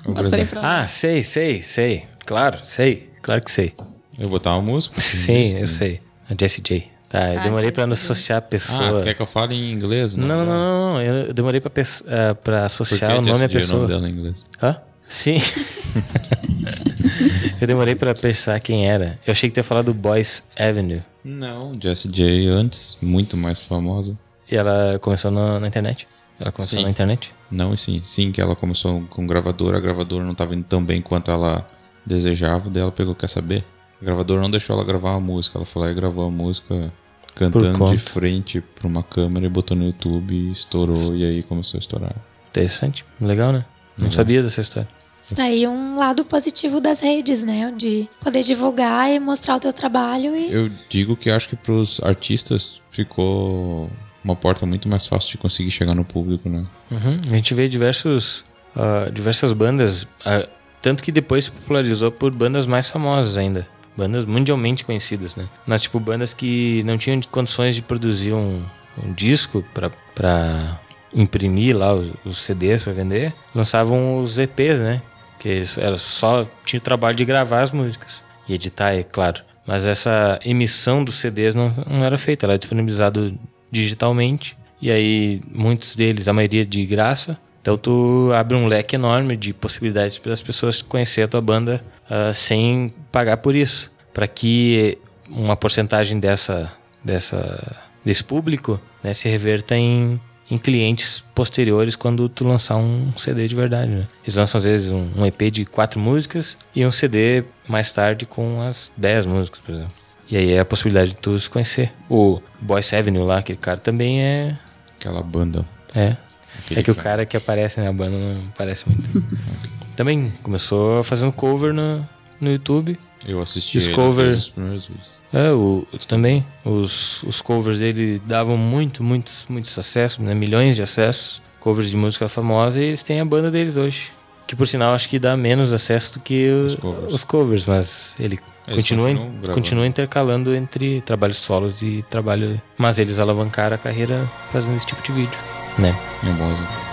Mostrei pra Ah, sei, sei, sei. Claro, sei. Claro que sei. Eu botar uma música? Sim, Isso, eu né? sei. A Jessie J. Tá, eu Ah, demorei pra não Jessie J. associar a Ah, pessoa. tu quer que eu fale em inglês? Não, não, não, não, não. Eu demorei pra, pes- ah, pra associar o nome à é o pessoa. nome dela em inglês? Hã? Sim. eu demorei pra pensar quem era. Eu achei que tu ia falar do Boys Avenue. Não, Jessie J antes, muito mais famosa. E ela começou na, na internet. Ela começou Sim. na internet. Não, e sim, sim, que ela começou com gravadora, a gravadora não estava indo tão bem quanto ela desejava, daí ela pegou, quer saber? A gravadora não deixou ela gravar uma música, ela foi lá e gravou a música cantando de frente pra uma câmera e botou no YouTube e estourou, e aí começou a estourar. Interessante. Legal, né? Não sabia dessa história. Isso daí é um lado positivo das redes, né? De poder divulgar e mostrar o teu trabalho e Eu digo que acho que pros artistas ficou uma porta muito mais fácil de conseguir chegar no público, né? Uhum. A gente vê diversos, ah, diversas bandas, ah, tanto que depois se popularizou por bandas mais famosas ainda. Bandas mundialmente conhecidas, né? Mas, tipo, bandas que não tinham condições de produzir um, um disco pra imprimir lá os, os CDs pra vender, lançavam os EPs, né? Que era só tinha o trabalho de gravar as músicas e editar, é claro. Mas essa emissão dos CDs não, não era feita, ela era disponibilizado digitalmente e aí muitos deles, a maioria de graça. Então tu abre um leque enorme de possibilidades para as pessoas conhecer a tua banda ah, sem pagar por isso, para que uma porcentagem dessa dessa desse público né, se reverta em, em clientes posteriores quando tu lançar um CD de verdade. Né? Eles lançam às vezes um, um EP de quatro músicas e um CD mais tarde com as dez músicas, por exemplo. E aí é a possibilidade de tu se conhecer. O Boyce Avenue lá, aquele cara também é. Aquela banda. É. Aquele é que o cara. cara que aparece na banda não parece muito. também começou fazendo cover no, no YouTube. Eu assisti Os ele cover- desde os primeiros vídeos. É, o, também. Os, os covers dele davam muito, muitos, muitos acessos, né? Milhões de acessos. Covers de música famosa e eles têm a banda deles hoje. Que por sinal acho que dá menos acesso do que o- Os covers. os covers, mas ele Eles continua, continua intercalando entre trabalhos solos e trabalho. Mas eles alavancaram a carreira fazendo esse tipo de vídeo, né? É um bom exemplo.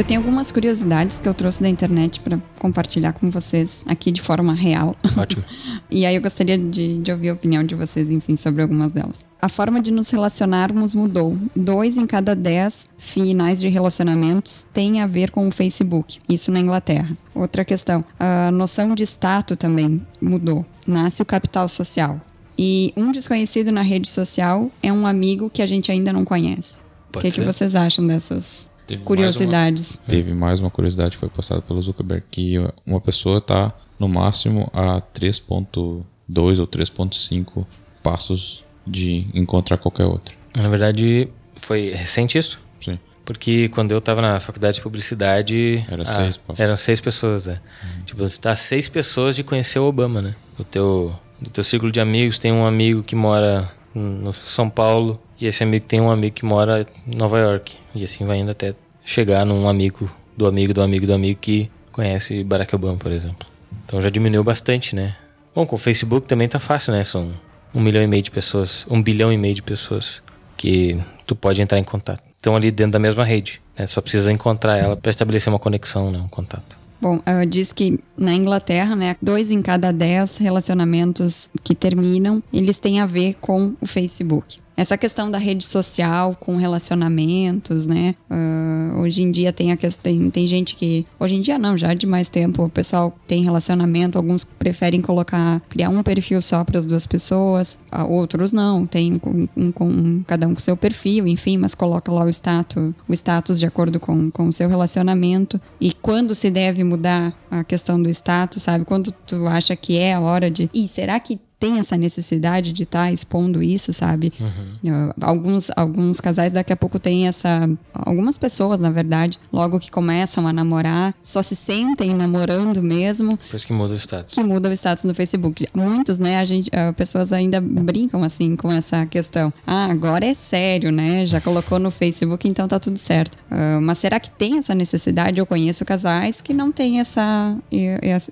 Eu tenho algumas curiosidades que eu trouxe da internet para compartilhar com vocês aqui de forma real. Ótimo. E aí eu gostaria de, de ouvir a opinião de vocês, enfim, sobre algumas delas. A forma de nos relacionarmos mudou. Dois em cada dez finais de relacionamentos tem a ver com o Facebook. Isso na Inglaterra. Outra questão. A noção de status também mudou. Nasce o capital social. E um desconhecido na rede social é um amigo que a gente ainda não conhece. O que, que vocês acham dessas Teve mais curiosidades? Teve mais uma curiosidade que foi passada pelo Zuckerberg, que uma pessoa está no máximo a 3.2 ou 3.5 passos de encontrar qualquer outra. Na verdade, foi recente isso? Sim. Porque quando eu tava na faculdade de publicidade. Era ah, seis passos. Eram seis pessoas, né? Tipo, você tá seis pessoas de conhecer o Obama, né? O teu, do teu círculo de amigos tem um amigo que mora no São Paulo. E esse amigo tem um amigo que mora em Nova York. E assim vai indo até chegar num amigo do amigo do amigo do amigo que conhece Barack Obama, por exemplo. Então já diminuiu bastante, né? Bom, com o Facebook também tá fácil, né? São um milhão e meio de pessoas, um bilhão e meio de pessoas que tu pode entrar em contato. Estão ali dentro da mesma rede. Né? Só precisa encontrar ela para estabelecer uma conexão, né? um contato. Bom, uh, diz que na Inglaterra, né, dois em cada dez relacionamentos que terminam, eles têm a ver com o Facebook. Essa questão da rede social com relacionamentos, né? uh, hoje em dia tem a questão, tem, tem gente que hoje em dia não, já de mais tempo o pessoal tem relacionamento, alguns preferem colocar criar um perfil só para as duas pessoas, outros não, tem com, um, com cada um com seu perfil, enfim, mas coloca lá o status, o status de acordo com, com o seu relacionamento e quando se deve mudar a questão do status, sabe? Quando tu acha que é a hora de, e será que tem essa necessidade de estar tá expondo isso, sabe? Uhum. Alguns, alguns casais daqui a pouco têm essa. Algumas pessoas, na verdade, logo que começam a namorar, só se sentem namorando mesmo. Depois que muda o status. Que muda o status no Facebook. Muitos, né? A gente, pessoas ainda brincam assim com essa questão. Ah, agora é sério, né? Já colocou no Facebook, então tá tudo certo. Uh, mas será que tem essa necessidade? Eu conheço casais que não têm essa,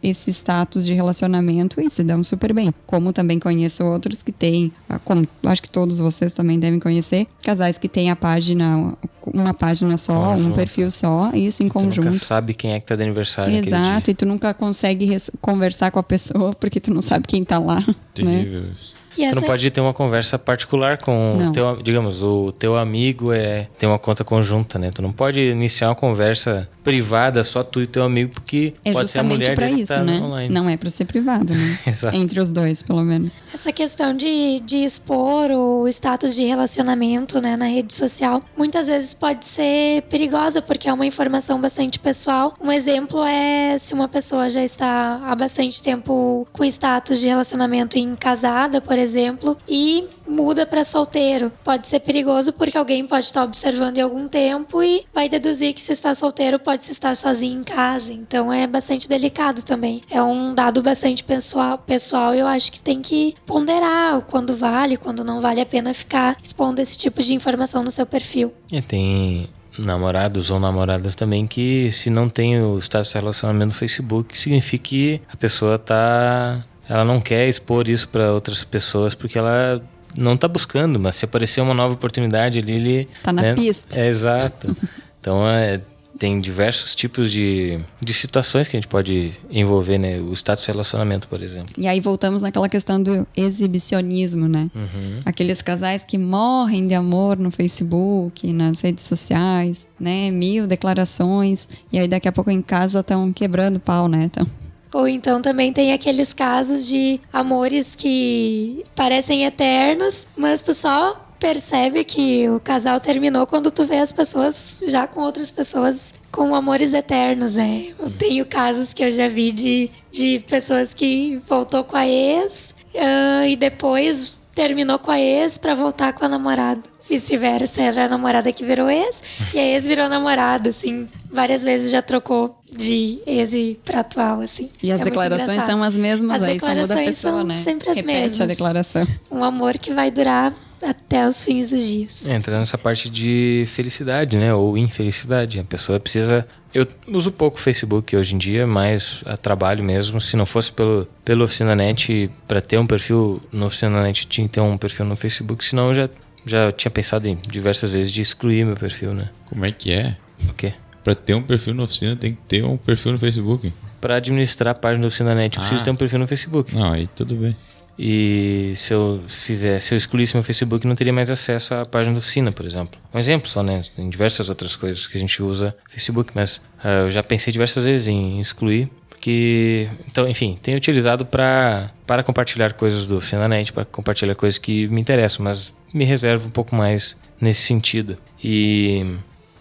esse status de relacionamento e se dão super bem. Como também conheço outros que têm, ah, como acho que todos vocês também devem conhecer, casais que têm a página, uma página só, conjunto. um perfil só, isso em conjunto. Tu nunca sabe quem é que tá de aniversário. Exato, e tu nunca consegue conversar com a pessoa porque tu não sabe quem tá lá. Né? Terrível. Né? E tu não pode ter uma conversa particular com o teu, digamos, o teu amigo é tem uma conta conjunta, né? Tu não pode iniciar uma conversa privada só tu e teu amigo porque é pode ser a mulher pra dele isso, tá né? online. Não é para ser privado, né? Exato. Entre os dois, pelo menos. Essa questão de, de expor o status de relacionamento, né, na rede social, muitas vezes pode ser perigosa porque é uma informação bastante pessoal. Um exemplo é se uma pessoa já está há bastante tempo com status de relacionamento em casada, por exemplo, exemplo, e muda para solteiro. Pode ser perigoso porque alguém pode estar observando em algum tempo e vai deduzir que se está solteiro pode se estar sozinho em casa. Então é bastante delicado também. É um dado bastante pessoal, pessoal eu acho que tem que ponderar quando vale, quando não vale a pena ficar expondo esse tipo de informação no seu perfil. E tem namorados ou namoradas também que se não tem o status de relacionamento no Facebook, significa que a pessoa tá ela não quer expor isso para outras pessoas porque ela não está buscando, mas se aparecer uma nova oportunidade ali, ele. Tá na né? pista. É, exato. então é, tem diversos tipos de, de situações que a gente pode envolver, né? O status de relacionamento, por exemplo. E aí voltamos naquela questão do exibicionismo, né? Uhum. Aqueles casais que morrem de amor no Facebook, nas redes sociais, né? Mil declarações. E aí daqui a pouco em casa estão quebrando pau, né? Tão... Ou então também tem aqueles casos de amores que parecem eternos, mas tu só percebe que o casal terminou quando tu vê as pessoas já com outras pessoas com amores eternos, né? Eu tenho casos que eu já vi de, de pessoas que voltou com a ex uh, e depois terminou com a ex para voltar com a namorada. Vice-versa, era a namorada que virou ex e a ex virou namorada, assim. Várias vezes já trocou de ex para atual, assim. E as é declarações são as mesmas, as aí só muda a pessoa, são né? sempre as Repete mesmas. a declaração. Um amor que vai durar até os fins dos dias. Entra nessa parte de felicidade, né? Ou infelicidade. A pessoa precisa. Eu uso pouco o Facebook hoje em dia, mas a trabalho mesmo. Se não fosse pelo, pelo OficinaNet, para ter um perfil no OficinaNet, tinha que ter um perfil no Facebook, senão eu já, já tinha pensado em diversas vezes de excluir meu perfil, né? Como é que é? O quê? Pra ter um perfil na oficina, tem que ter um perfil no Facebook. Para administrar a página do OficinaNet, eu preciso Ah. ter um perfil no Facebook. Não, aí tudo bem. E se eu fizer, se eu excluísse meu Facebook, não teria mais acesso à página da oficina, por exemplo. Um exemplo só, né? Tem diversas outras coisas que a gente usa Facebook, mas ah, eu já pensei diversas vezes em excluir, porque então, enfim, tenho utilizado para para compartilhar coisas do Finanet, para compartilhar coisas que me interessam, mas me reservo um pouco mais nesse sentido. E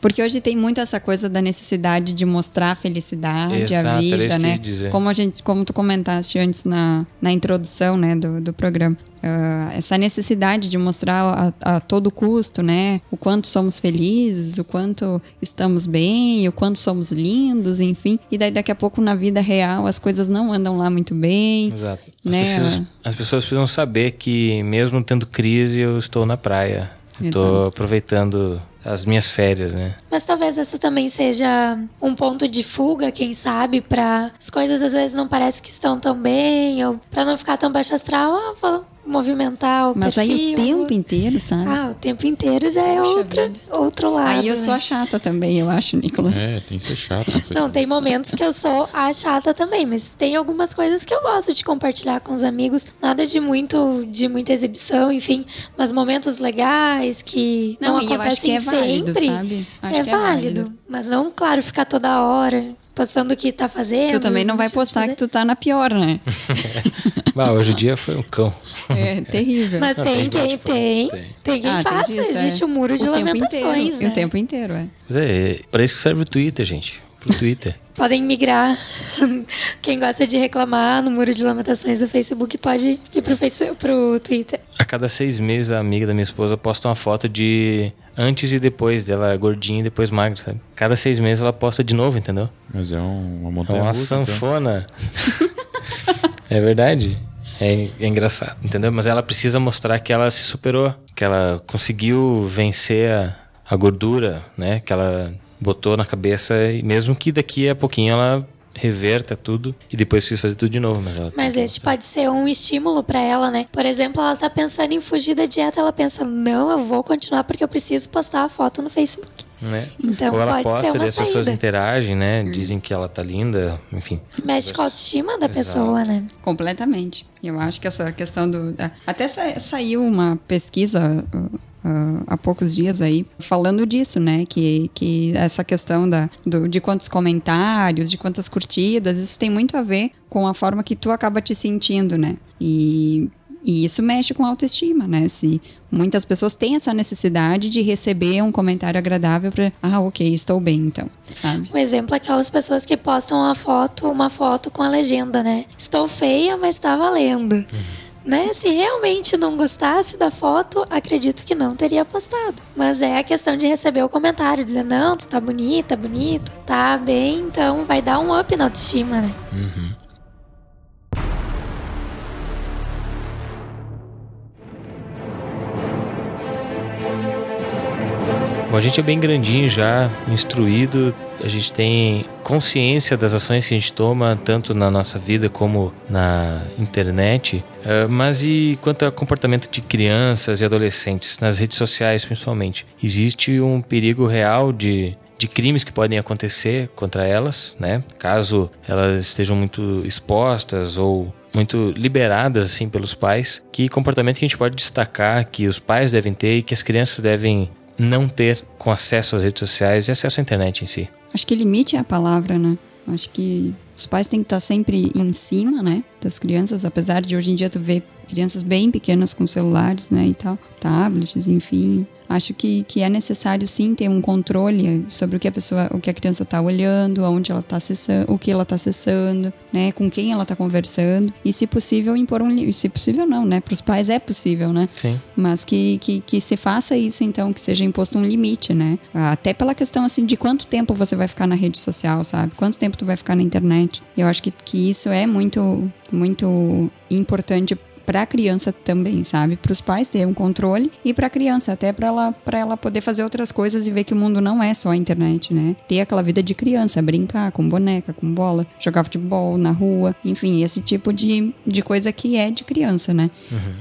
Porque hoje tem muito essa coisa da necessidade de mostrar a felicidade, Exato, a vida, né? Como a gente, como tu comentaste antes na, na introdução, né, do, do programa. Ah, essa necessidade de mostrar a, a todo custo, né, o quanto somos felizes, o quanto estamos bem, o quanto somos lindos, enfim. E daí daqui a pouco na vida real as coisas não andam lá muito bem. Exato. As, Né? pessoas, as pessoas precisam saber que mesmo tendo crise, eu estou na praia. Estou aproveitando as minhas férias, né? Mas talvez essa também seja um ponto de fuga, quem sabe, para as coisas às vezes não parece que estão tão bem, ou para não ficar tão baixo astral, ah, movimentar o Mas perfil. aí o tempo inteiro, sabe? Ah, o tempo inteiro já é outra, outro lado. aí eu né? sou a chata também, eu acho, Nicolas. É, tem que ser chato no Facebook. Não, tem momentos que eu sou a chata também, mas tem algumas coisas que eu gosto de compartilhar com os amigos. Nada de muito, de muita exibição, enfim, mas momentos legais que não, Não, e eu acho que acontecem é válido, sempre. sabe? Acho é que é válido, válido. mas não, claro, ficar toda hora postando o que tá fazendo. Tu também não vai postar que tu tá na pior, né? Bah, hoje o dia foi um cão. É terrível. Mas tem tem quem tem, tem. tem quem Ah, tem faça. disso, Existe é. o muro de O tempo lamentações, inteiro, né? O tempo inteiro, é. Mas É, para isso que serve o Twitter, gente. Pro Twitter. Podem migrar. Quem gosta de reclamar no muro de lamentações do Facebook pode ir pro, face, pro Twitter. A cada seis meses, a amiga da minha esposa posta uma foto de antes e depois dela, gordinha e depois magra, sabe? Cada seis meses ela posta de novo, entendeu? Mas é um- uma É montanha uma russa, então. sanfona. é verdade. É, é engraçado, entendeu? Mas ela precisa mostrar que ela se superou, que ela conseguiu vencer a, a gordura, né? Que ela botou na cabeça, e mesmo que daqui a pouquinho ela reverta tudo e depois precisa fazer tudo de novo. Mas, ela Mas este pode ser um estímulo pra ela, né? Por exemplo, ela tá pensando em fugir da dieta, ela pensa: "Não, eu vou continuar porque eu preciso postar a foto no Facebook". né? Então Ou ela pode posta ser e uma as pessoas saída. interagem, né? Dizem que ela tá linda, enfim. Mexe com a autoestima da pessoa, né? Completamente. Eu acho que essa questão do. Até sa- saiu uma pesquisa uh, há poucos dias aí falando disso, né? Que, que essa questão da, do, de quantos comentários, de quantas curtidas, isso tem muito a ver com a forma que tu acaba te sentindo, né? E. E isso mexe com a autoestima, né? Se muitas pessoas têm essa necessidade de receber um comentário agradável para, ah, ok, estou bem, então, sabe? Um exemplo é aquelas pessoas que postam uma foto, uma foto com a legenda, né? Estou feia, mas tá valendo. Né? Se realmente não gostasse da foto, acredito que não teria postado. Mas é a questão de receber o comentário, dizer, não, tu tá bonita, bonito, tá bem, então vai dar um up na autoestima, né? A gente é bem grandinho já, instruído, a gente tem consciência das ações que a gente toma, tanto na nossa vida como na internet. Eh, mas e quanto ao comportamento de crianças e adolescentes, nas redes sociais principalmente? Existe um perigo real de, de crimes que podem acontecer contra elas, né? Caso elas estejam muito expostas ou muito liberadas assim pelos pais. Que comportamento que a gente pode destacar que os pais devem ter e que as crianças devem não ter com acesso às redes sociais e acesso à internet em si. Acho que limite é a palavra, né? Acho que os pais têm que estar sempre em cima, né, das crianças, apesar de hoje em dia tu ver crianças bem pequenas com celulares, né, e tal, tablets, enfim. Acho que, que é necessário sim ter um controle sobre o que a pessoa, o que a criança está olhando, aonde ela está acessando, o que ela está acessando, né, com quem ela está conversando e se possível impor um, li- se possível não, né, para os pais é possível, né, Sim. mas que, que, que se faça isso, então, que seja imposto um limite, né? Até pela questão, assim, de quanto tempo você vai ficar na rede social, sabe? Quanto tempo tu vai ficar na internet. Eu acho que, que isso é muito, muito importante para a criança também, sabe? Para os pais terem um controle e para a criança até para ela ela poder fazer outras coisas e ver que o mundo não é só a internet, né? Ter aquela vida de criança, brincar com boneca, com bola, jogar futebol na rua, enfim, esse tipo de, de coisa que é de criança, né?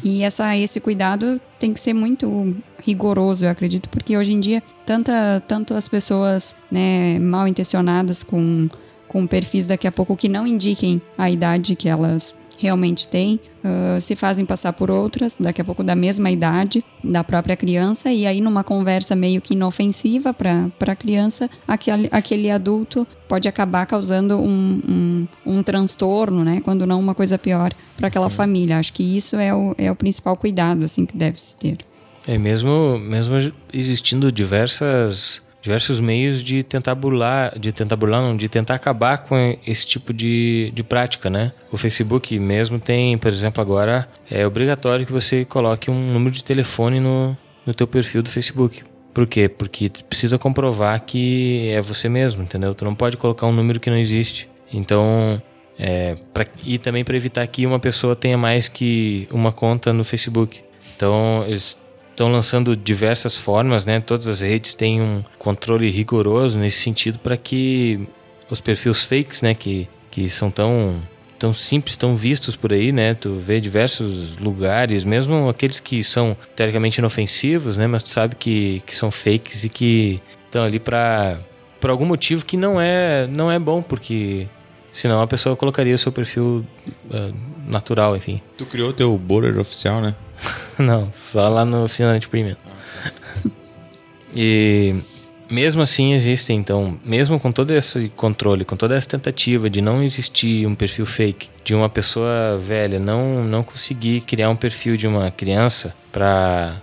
E essa esse cuidado tem que ser muito rigoroso, eu acredito, porque hoje em dia tanta tanto as pessoas, né, mal intencionadas com com perfis daqui a pouco que não indiquem a idade que elas realmente têm, ah, se fazem passar por outras, daqui a pouco da mesma idade da própria criança, e aí numa conversa meio que inofensiva para a criança, aquele, aquele adulto pode acabar causando um, um, um transtorno, né? Quando não uma coisa pior para aquela família. Acho que isso é o, é o principal cuidado assim que deve se ter. É mesmo, mesmo existindo diversas diversos meios de tentar burlar, de tentar burlar, não, de tentar acabar com esse tipo de, de prática, né? O Facebook mesmo tem, por exemplo, agora é obrigatório que você coloque um número de telefone no, no teu perfil do Facebook. Por quê? Porque precisa comprovar que é você mesmo, entendeu? Tu não pode colocar um número que não existe. Então, é, pra, e também para evitar que uma pessoa tenha mais que uma conta no Facebook. Então, eles estão lançando diversas formas, né? Todas as redes têm um controle rigoroso nesse sentido para que os perfis fakes, né, que, que são tão tão simples, tão vistos por aí, né? Tu vê diversos lugares, mesmo aqueles que são teoricamente inofensivos, né? Mas tu sabe que, que são fakes e que estão ali para por algum motivo que não é não é bom, porque senão a pessoa colocaria o seu perfil uh, natural, enfim. Tu criou teu border oficial, né? Não, só lá no Finalmente Premium. E mesmo assim existem, então, mesmo com todo esse controle, com toda essa tentativa de não existir um perfil fake, de uma pessoa velha não, não conseguir criar um perfil de uma criança para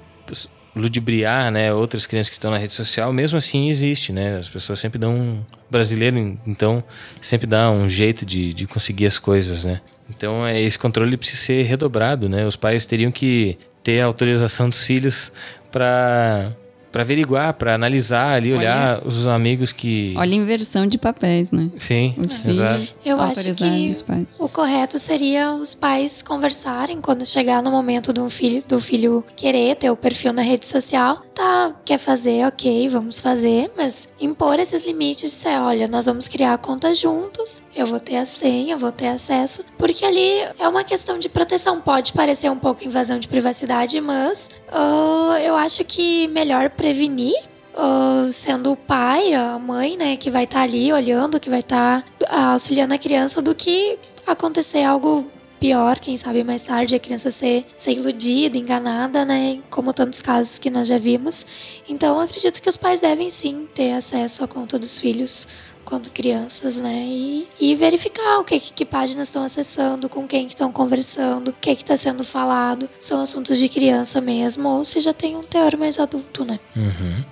ludibriar, né, outras crianças que estão na rede social, mesmo assim existe, né? As pessoas sempre dão um brasileiro, então sempre dá um jeito de, de conseguir as coisas, né? Então é, esse controle precisa ser redobrado, né? Os pais teriam que ter a autorização dos filhos para para averiguar, para analisar ali, olhar Olha. os amigos que. Olha a inversão de papéis, né? Sim, os exato. filhos Eu acho que os pais. o correto seria os pais conversarem quando chegar no momento do filho, do filho querer ter o perfil na rede social. Tá, quer fazer, ok, vamos fazer, mas impor esses limites dizer, olha, nós vamos criar a conta juntos, eu vou ter a senha, vou ter acesso, porque ali é uma questão de proteção. Pode parecer um pouco invasão de privacidade, mas uh, eu acho que melhor prevenir Uh, sendo o pai, a mãe, né, que vai estar tá ali olhando, que vai estar tá auxiliando a criança, do que acontecer algo pior, quem sabe mais tarde a criança ser, ser iludida, enganada, né, como tantos casos que nós já vimos. Então, acredito que os pais devem sim ter acesso à conta dos filhos quando crianças, né? E, e verificar o que, que páginas estão acessando, com quem estão conversando, o que está sendo falado. São assuntos de criança mesmo, ou se já tem um teor mais adulto, né? Uhum.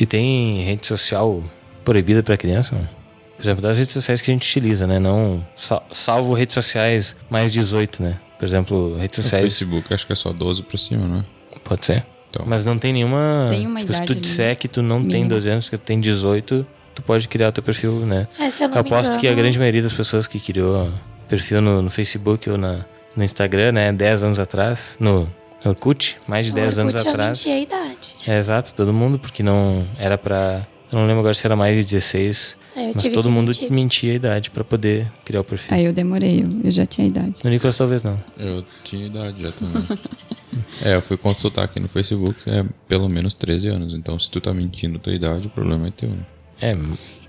E tem rede social proibida para criança? Por exemplo, das redes sociais que a gente utiliza, né? Não salvo redes sociais mais 18, né? Por exemplo, redes sociais. O Facebook acho que é só 12 para cima, né? Pode ser. Então. Mas não tem nenhuma. Tem uma tipo, idade se tu disser que tu não mínima. tem 12 anos, que tu tem 18, tu pode criar o teu perfil, né? É, se eu não eu me aposto engano, que a grande maioria das pessoas que criou perfil no, no Facebook ou na, no Instagram, né, 10 anos atrás, no Orkut, mais de o 10 anos eu atrás. menti a idade. É exato, todo mundo, porque não era pra. Eu não lembro agora se era mais de 16. É, eu mas tive todo que mundo mentir. mentia a idade pra poder criar o perfil. Aí eu demorei, eu, eu já tinha idade. No Nicolas talvez não. Eu tinha idade já também. é, eu fui consultar aqui no Facebook, é pelo menos 13 anos. Então, se tu tá mentindo tua idade, o problema é teu, né? É,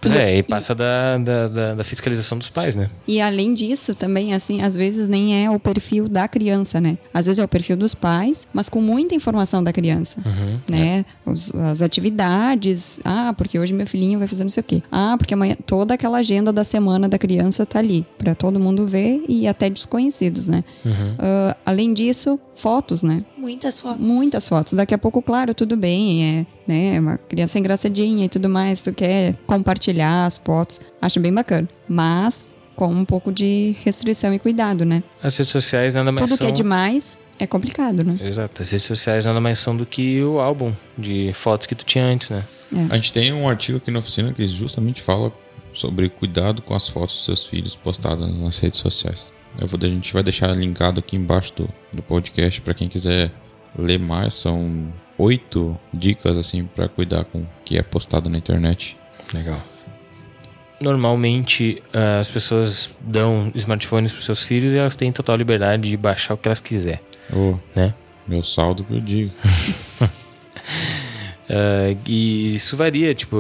pois é, e passa da, da, da, da fiscalização dos pais, né? E além disso, também, assim, às vezes nem é o perfil da criança, né? Às vezes é o perfil dos pais, mas com muita informação da criança, Uhum. né? Os- as atividades, ah, porque hoje meu filhinho vai fazer não sei o quê. Ah, porque amanhã toda aquela agenda da semana da criança tá ali, pra todo mundo ver e até desconhecidos, né? Uhum. Ah, além disso, fotos, né? Muitas fotos. Muitas fotos. Daqui a pouco, claro, tudo bem, é, né, uma criança engraçadinha e tudo mais, tu quer compartilhar as fotos, acho bem bacana. Mas com um pouco de restrição e cuidado, né? As redes sociais nada mais Tudo que são... é demais é complicado, né? Exato, as redes sociais nada mais são do que o álbum de fotos que tu tinha antes, né? A gente tem um artigo aqui na oficina que justamente fala sobre cuidado com as fotos dos seus filhos postadas nas redes sociais. Eu vou, a gente vai deixar linkado aqui embaixo do, do podcast para quem quiser ler mais. São oito dicas assim para cuidar com o que é postado na internet. Legal. Normalmente ah, as pessoas dão smartphones para seus filhos e elas têm total liberdade de baixar o que elas quiserem, Ô, né? meu saldo que eu digo. Ah, e isso varia, tipo,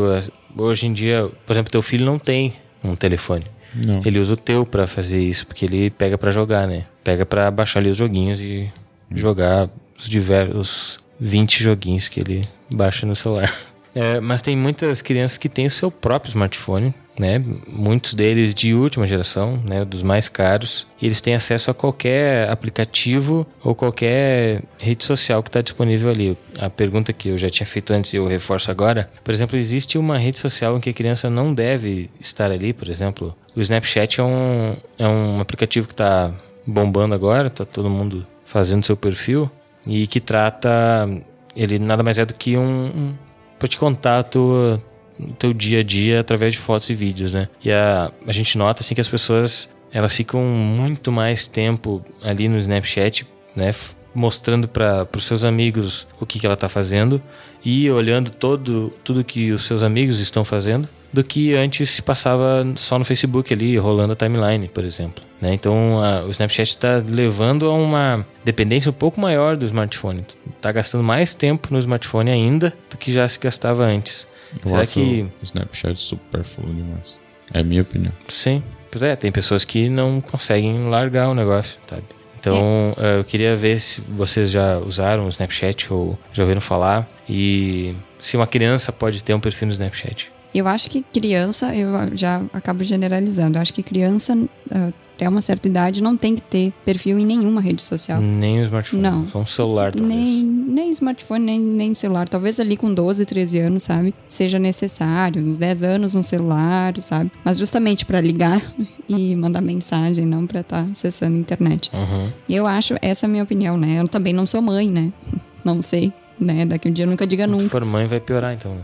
hoje em dia, por exemplo, teu filho não tem um telefone. Não. Ele usa o teu pra fazer isso, porque ele pega pra jogar, né? Pega pra baixar ali os joguinhos e jogar os diversos 20 joguinhos que ele baixa no celular. É, mas tem muitas crianças que têm o seu próprio smartphone, né? Muitos deles de última geração, né? Dos mais caros. E eles têm acesso a qualquer aplicativo ou qualquer rede social que está disponível ali. A pergunta que eu já tinha feito antes e eu reforço agora. Por exemplo, existe uma rede social em que a criança não deve estar ali, por exemplo. O Snapchat é um, é um aplicativo que está bombando agora, tá todo mundo fazendo seu perfil e que trata ele nada mais é do que um para te contar tua, o teu dia a dia através de fotos e vídeos, né? E a, a gente nota assim que as pessoas elas ficam muito mais tempo ali no Snapchat, né? Mostrando para os seus amigos o que, que ela está fazendo e olhando todo, tudo que os seus amigos estão fazendo, do que antes se passava só no Facebook ali, rolando a timeline, por exemplo. Né? Então a- o Snapchat está levando a uma dependência um pouco maior do smartphone. Está gastando mais tempo no smartphone ainda do que já se gastava antes. Eu Será que. o Snapchat supérfluo demais. É a minha opinião. Sim. Pois é, tem pessoas que não conseguem largar o negócio, sabe? Então, eh, eu queria ver se vocês já usaram o Snapchat ou já ouviram falar e se uma criança pode ter um perfil no Snapchat. Eu acho que criança, eu já acabo generalizando, eu acho que criança ah, até uma certa idade não tem que ter perfil em nenhuma rede social. Nem o smartphone. Não. Só um celular, talvez. Nem, nem smartphone, nem, nem celular. Talvez ali com 12, 13 anos, sabe? Seja necessário. Uns 10 anos, um celular, sabe? Mas justamente para ligar e mandar mensagem, não para estar tá acessando a internet. Uhum. Eu acho, essa é a minha opinião, né? Eu também não sou mãe, né? Não sei, né? Daqui um dia nunca diga Se nunca. for mãe, vai piorar, então.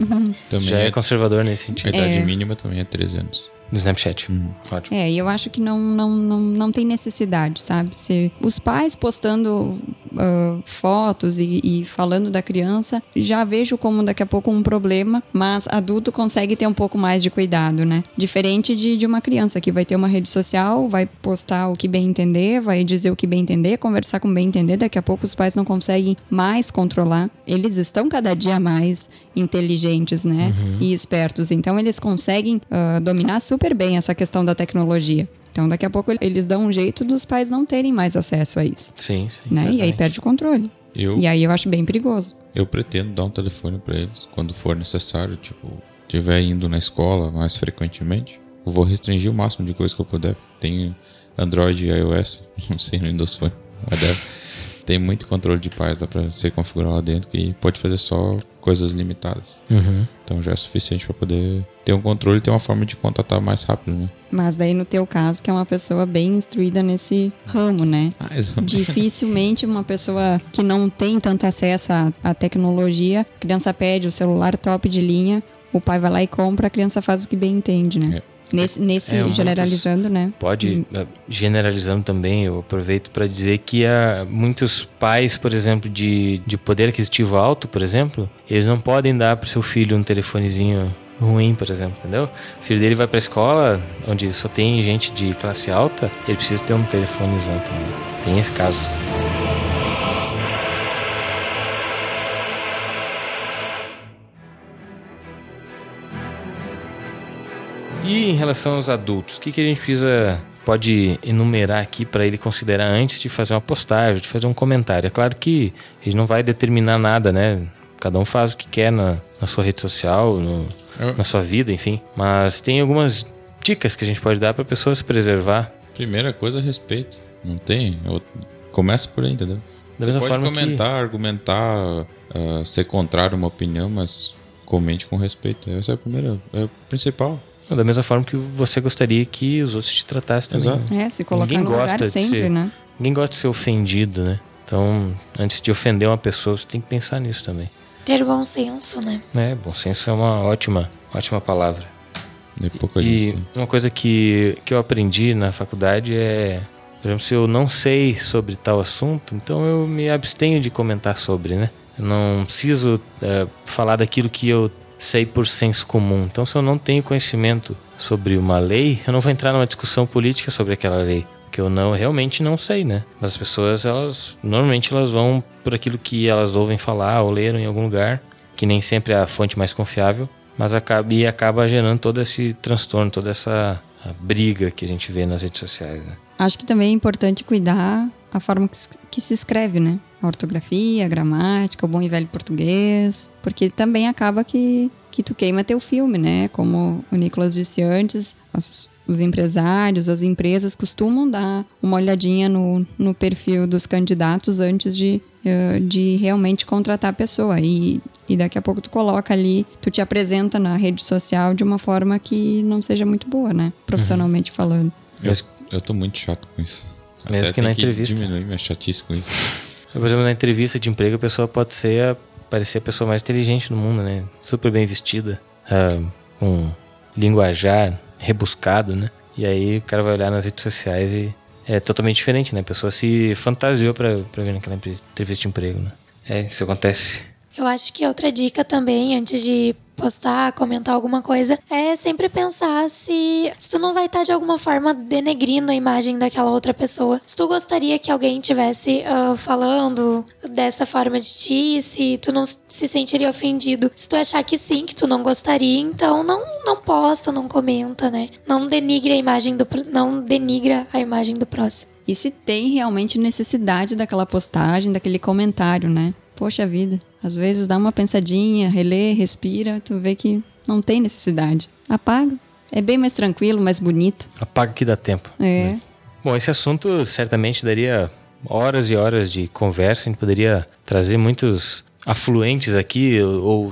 Também Já é é- conservador nesse A sentido. idade É. mínima também é 13 anos. No Snapchat. Ótimo. É, e eu acho que não, não, não, não tem necessidade, sabe? Se os pais postando ah, fotos e, e falando da criança, já vejo como daqui a pouco um problema, mas adulto consegue ter um pouco mais de cuidado, né? Diferente de, de uma criança que vai ter uma rede social, vai postar o que bem entender, vai dizer o que bem entender, conversar com bem entender, daqui a pouco os pais não conseguem mais controlar. Eles estão cada dia mais inteligentes, né? E espertos. Então eles conseguem ah, dominar super bem essa questão da tecnologia. Então daqui a pouco eles dão um jeito dos pais não terem mais acesso a isso, Sim, sim. né? E aí perde o controle. Eu, E aí eu acho bem perigoso. eu pretendo dar um telefone pra eles quando for necessário, tipo, estiver indo na escola mais frequentemente. Eu vou restringir o máximo de coisas que eu puder. Tem Android e iOS, não sei no Windows Phone, deve. Tem muito controle de paz, dá pra você configurar lá dentro que pode fazer só coisas limitadas. Uhum. Então já é suficiente pra poder ter um controle e ter uma forma de contatar mais rápido, né? Mas daí no teu caso, que é uma pessoa bem instruída nesse ramo, né? Ah. Dificilmente uma pessoa que não tem tanto acesso à, à tecnologia, a criança pede o celular top de linha, o pai vai lá e compra, a criança faz o que bem entende, né? Nesse, nesse É, muitos- generalizando, né? Pode, eh, generalizando também, eu aproveito para dizer que há muitos pais, por exemplo, de, de poder aquisitivo alto, por exemplo, eles não podem dar para seu filho um telefonezinho ruim, por exemplo, entendeu? O filho dele vai para escola onde só tem gente de classe alta, ele precisa ter um telefonezão também. Tem esse caso. E em relação aos adultos, o que, que a gente precisa pode enumerar aqui para ele considerar antes de fazer uma postagem, de fazer um comentário? É claro que ele não vai determinar nada, né? Cada um faz o que quer na, na sua rede social, no- Eu- na sua vida, enfim. Mas tem algumas dicas que a gente pode dar para a pessoa se preservar. Primeira coisa, respeito. Não tem? Eu- Começa por aí, entendeu? Da você pode forma que- comentar, argumentar, ah, ser contrário a uma opinião, mas comente com respeito. Essa é a primeira, é o principal. Da mesma forma que você gostaria que os outros te tratassem também. Exato. É, se colocar Ninguém no lugar gosta de sempre, ser- né? Ninguém gosta de ser ofendido, né? Então, antes de ofender uma pessoa, você tem que pensar nisso também. Ter bom senso, né? É, bom senso é uma ótima, ótima palavra. E pouca E gente tem. uma coisa que, que eu aprendi na faculdade é, por exemplo, se eu não sei sobre tal assunto, então eu me abstenho de comentar sobre, né? Eu não preciso é, falar daquilo que eu sei por senso comum. Então, se eu não tenho conhecimento sobre uma lei, eu não vou entrar numa discussão política sobre aquela lei. Porque eu não realmente não sei, né? Mas as pessoas, elas normalmente elas vão por aquilo que elas ouvem falar ou leram em algum lugar, que nem sempre é a fonte mais confiável, mas acaba, e acaba gerando todo esse transtorno, toda essa briga que a gente vê nas redes sociais. Né? Acho que também é importante cuidar a forma que se escreve, né? A ortografia, a gramática, o bom e velho português. Porque também acaba que, que tu queima teu filme, né? Como o Nicolas disse antes, as- os empresários, as empresas costumam dar uma olhadinha no, no perfil dos candidatos antes de, eh, de realmente contratar a pessoa. E, e daqui a pouco tu coloca ali, tu te apresenta na rede social de uma forma que não seja muito boa, né? Profissionalmente falando. Eu, eu tô muito chato com isso. Mesmo Até que na entrevista. diminuir minha chatice com isso. Por exemplo, na entrevista de emprego, a pessoa pode ser a, parecer a pessoa mais inteligente do mundo, né? Super bem vestida, ah, com linguajar rebuscado, né? E aí o cara vai olhar nas redes sociais e é totalmente diferente, né? A pessoa se fantasiou pra, pra vir naquela entrevista de emprego, né? É, isso acontece. Eu acho que outra dica também, antes de postar, comentar alguma coisa, é sempre pensar se, se tu não vai estar de alguma forma denegrindo a imagem daquela outra pessoa. Se tu gostaria que alguém tivesse ah, falando dessa forma de ti, se tu não se sentiria ofendido. Se tu achar que sim, que tu não gostaria, então não, não posta, não comenta, né? Não denigre a imagem do não denigra a imagem do próximo. E se tem realmente necessidade daquela postagem, daquele comentário, né? Poxa vida, às vezes dá uma pensadinha, relê, respira, tu vê que não tem necessidade. Apaga. É bem mais tranquilo, mais bonito. Apaga que dá tempo. É. Bom, esse assunto certamente daria horas e horas de conversa, a gente poderia trazer muitos afluentes aqui ou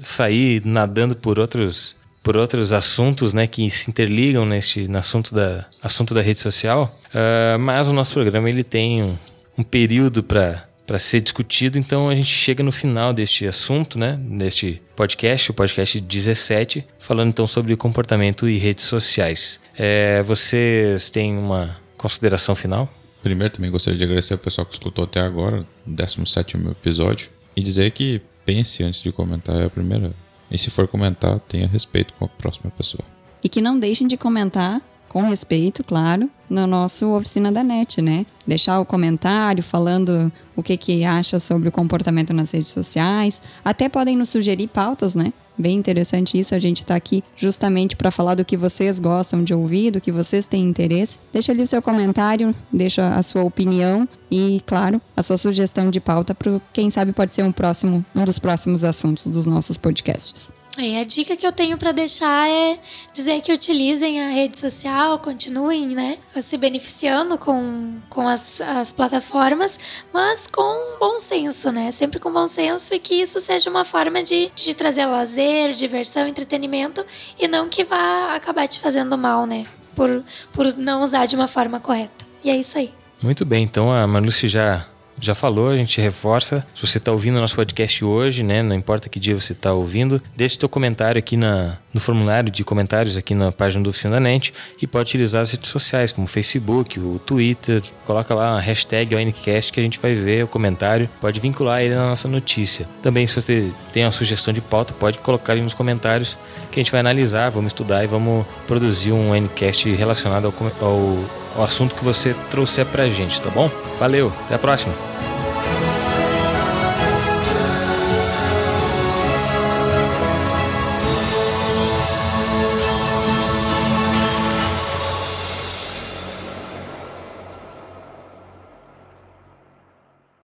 sair nadando por outros por outros assuntos, né, que se interligam neste no assunto da assunto da rede social. Uh, mas o nosso programa ele tem um, um período para para ser discutido, então a gente chega no final deste assunto, né, deste podcast, o podcast 17, falando então sobre comportamento e redes sociais. É, vocês têm uma consideração final? Primeiro, também gostaria de agradecer ao pessoal que escutou até agora, o 17 episódio, e dizer que pense antes de comentar, é a primeira. E se for comentar, tenha respeito com a próxima pessoa. E que não deixem de comentar com respeito, claro, no nosso Oficina da NET, né? Deixar o comentário falando o que, que acha sobre o comportamento nas redes sociais. Até podem nos sugerir pautas, né? Bem interessante isso, a gente está aqui justamente para falar do que vocês gostam de ouvir, do que vocês têm interesse. Deixa ali o seu comentário, deixa a sua opinião e, claro, a sua sugestão de pauta para quem sabe pode ser um próximo, um dos próximos assuntos dos nossos podcasts. E a dica que eu tenho para deixar é dizer que utilizem a rede social, continuem, né, se beneficiando com, com as, as plataformas, mas com bom senso, né, sempre com bom senso e que isso seja uma forma de, de trazer lazer, diversão, entretenimento e não que vá acabar te fazendo mal, né, por, por não usar de uma forma correta. E é isso aí. Muito bem, então a Manuci já já falou, a gente reforça. Se você está ouvindo o nosso podcast hoje, né, não importa que dia você está ouvindo, deixe seu comentário aqui na, no formulário de comentários aqui na página do Oficina da NET e pode utilizar as redes sociais, como o Facebook, o Twitter, coloca lá a hashtag ONCast que a gente vai ver o comentário, pode vincular ele na nossa notícia. Também se você tem uma sugestão de pauta, pode colocar aí nos comentários que a gente vai analisar, vamos estudar e vamos produzir um ONCast relacionado ao, ao, ao assunto que você trouxer pra gente, tá bom? Valeu, até a próxima!